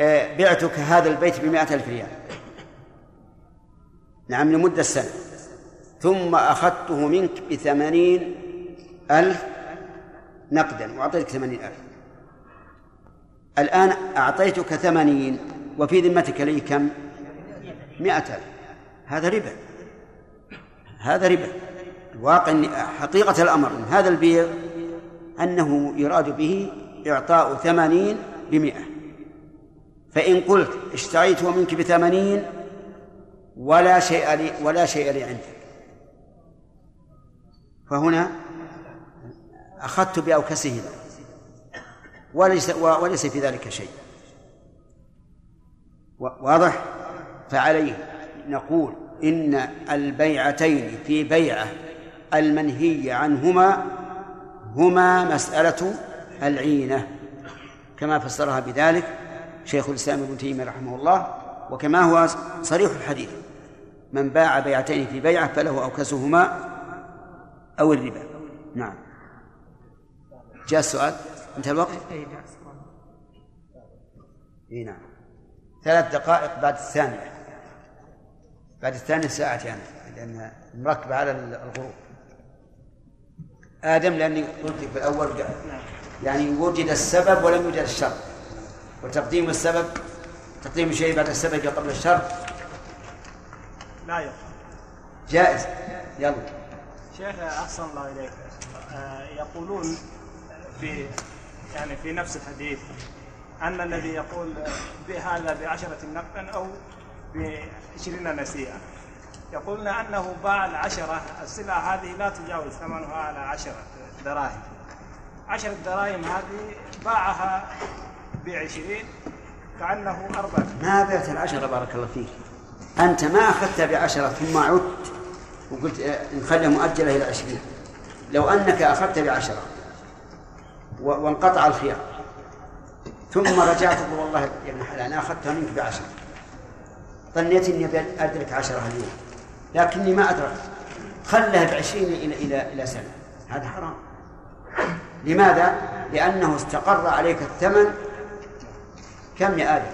آه بعتك هذا البيت بمائة ألف ريال. نعم لمدة سنة. ثم أخذته منك بثمانين ألف نقدا وأعطيتك ثمانين ألف. الآن أعطيتك ثمانين وفي ذمتك لي كم؟ مئة ألف. هذا ربا. هذا ربا. الواقع حقيقة الأمر من هذا البيع أنه يراد به إعطاء ثمانين بمئة. فإن قلت اشتريته منك بثمانين ولا شيء لي ولا شيء لي عندك. فهنا أخذت بأوكسه. وليس وليس في ذلك شيء. واضح؟ فعليه. نقول إن البيعتين في بيعة المنهي عنهما هما مسألة العينة كما فسرها بذلك شيخ الإسلام ابن تيمية رحمه الله وكما هو صريح الحديث من باع بيعتين في بيعة فله أوكسهما أو الربا. نعم. جاء السؤال؟ انتهى الوقت؟ اي نعم. ثلاث دقائق بعد الثانية. بعد الثانية ساعة يعني لأن مركبة على الغروب. آدم لأني قلت في الأول يعني وجد السبب ولم يوجد الشرط. وتقديم السبب تقديم الشيء بعد السبب قبل الشرط. لا يقع جائز. يلا. شيخ أحسن الله إليك. آه، يقولون في يعني في نفس الحديث أن الذي يقول بهذا بعشرة نقدا أو بعشرين نسيئة. يقولون أنه باع العشرة السلعة هذه لا تجاوز ثمنها على عشرة دراهم. عشرة دراهم هذه باعها بعشرين كأنه أربعة. ما بعت العشرة بارك الله فيك. أنت ما أخذتها بعشرة ثم عدت وقلت آه، نخليها مؤجلة إلى عشرين. لو أنك أخذت بعشرة وانقطع الخيار ثم رجعت تقول والله يا ابن حلال أنا أخذتها منك بعشرة. ظنيت إني أدرك عشرة اليوم لكني ما أدركت خلها بعشرين إلى إلى إلى سنة. هذا حرام. لماذا؟ لأنه استقر عليك الثمن كم يا آدم؟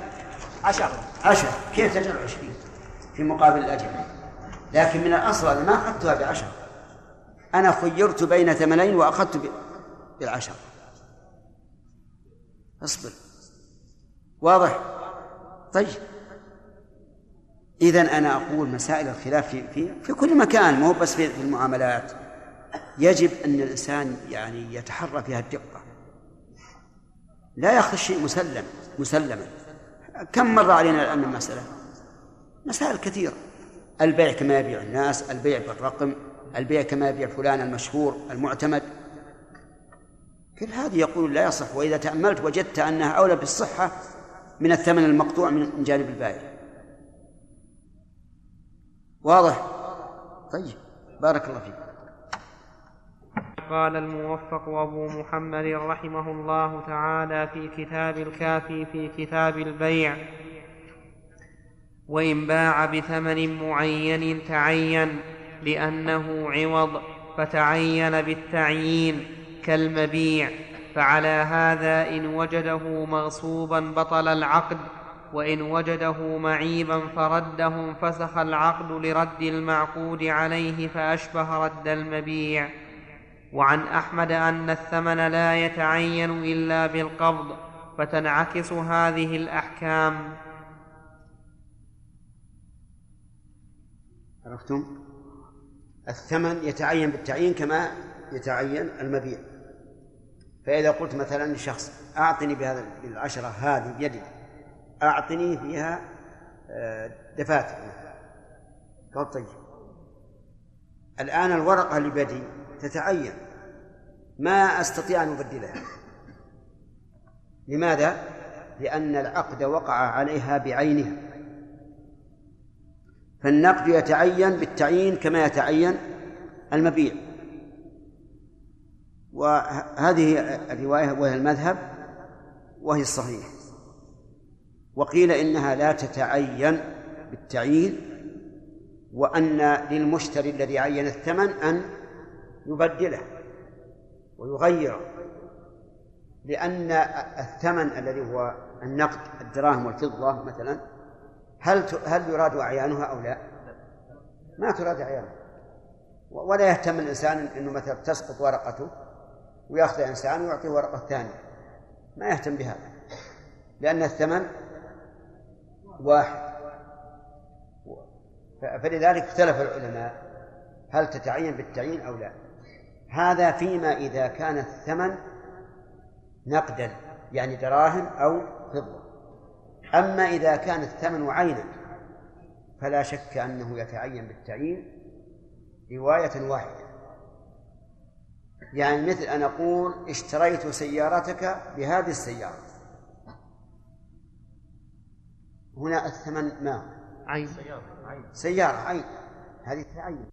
عشرة. عشرة. كيف تجعل عشرين؟ في مقابل الأجر لكن من الأصل أنا ما أخذتها بعشر أنا خيرت بين ثمنين وأخذت ب- بالعشر اصبر. واضح؟ طيب. إذا أنا أقول مسائل الخلاف في في, في كل مكان مو بس في, المعاملات. يجب أن الإنسان يعني يتحرى فيها الدقة. لا يأخذ الشيء مسلم مسلما. كم مر علينا الآن من مسألة؟ مسائل كثيرة. البيع كما يبيع الناس البيع بالرقم البيع كما يبيع فلان المشهور المعتمد. كل هذه يقول لا يصح. وإذا تأملت وجدت أنها أولى بالصحة من الثمن المقطوع من جانب البائع. واضح؟ طيب بارك الله فيك. قال الموفق أبو محمد رحمه الله تعالى في كتاب الكافي في كتاب البيع. وإن باع بثمن معين تعين لأنه عوض فتعين بالتعيين كالمبيع. فعلى هذا إن وجده مغصوبا بطل العقد وإن وجده معيبا فرده انفسخ العقد لرد المعقود عليه فأشبه رد المبيع. وعن أحمد أن الثمن لا يتعين إلا بالقبض فتنعكس هذه الأحكام. عرفتم؟ الثمن يتعين بالتعيين كما يتعين المبيع. فإذا قلت مثلا لشخص أعطني بهذا بالعشرة هذه بيدك أعطني فيها آه، دفاتر. قال طيب. الآن الورقة اللي بيدي تتعين. ما أستطيع أن أبدلها. لماذا؟ لأن العقد وقع عليها بعينها. فالنقد يتعين بالتعيين كما يتعين المبيع. وهذه الرواية وهي المذهب وهي الصحيح. وقيل إنها لا تتعين بالتعيين وأن للمشتري الذي عين الثمن أن يبدله ويغيره لأن الثمن الذي هو النقد الدراهم والفضة مثلا هل هل يراد أعيانها أو لا؟ ما تراد أعيانها ولا يهتم الإنسان أنه مثلا تسقط ورقته ويأخذ إنسان ويعطيه ورقة ثانية ما يهتم بهذا لأن الثمن واحد. فلذلك اختلف العلماء هل تتعين بالتعيين أو لا. هذا فيما إذا كان الثمن نقدا يعني دراهم أو فضة. أما إذا كان الثمن عينا فلا شك أنه يتعين بالتعيين رواية واحدة. يعني مثل أن أقول اشتريت سيارتك بهذه السيارة. هنا الثمن ما هو؟ عين. سيارة عين. هذه تعين.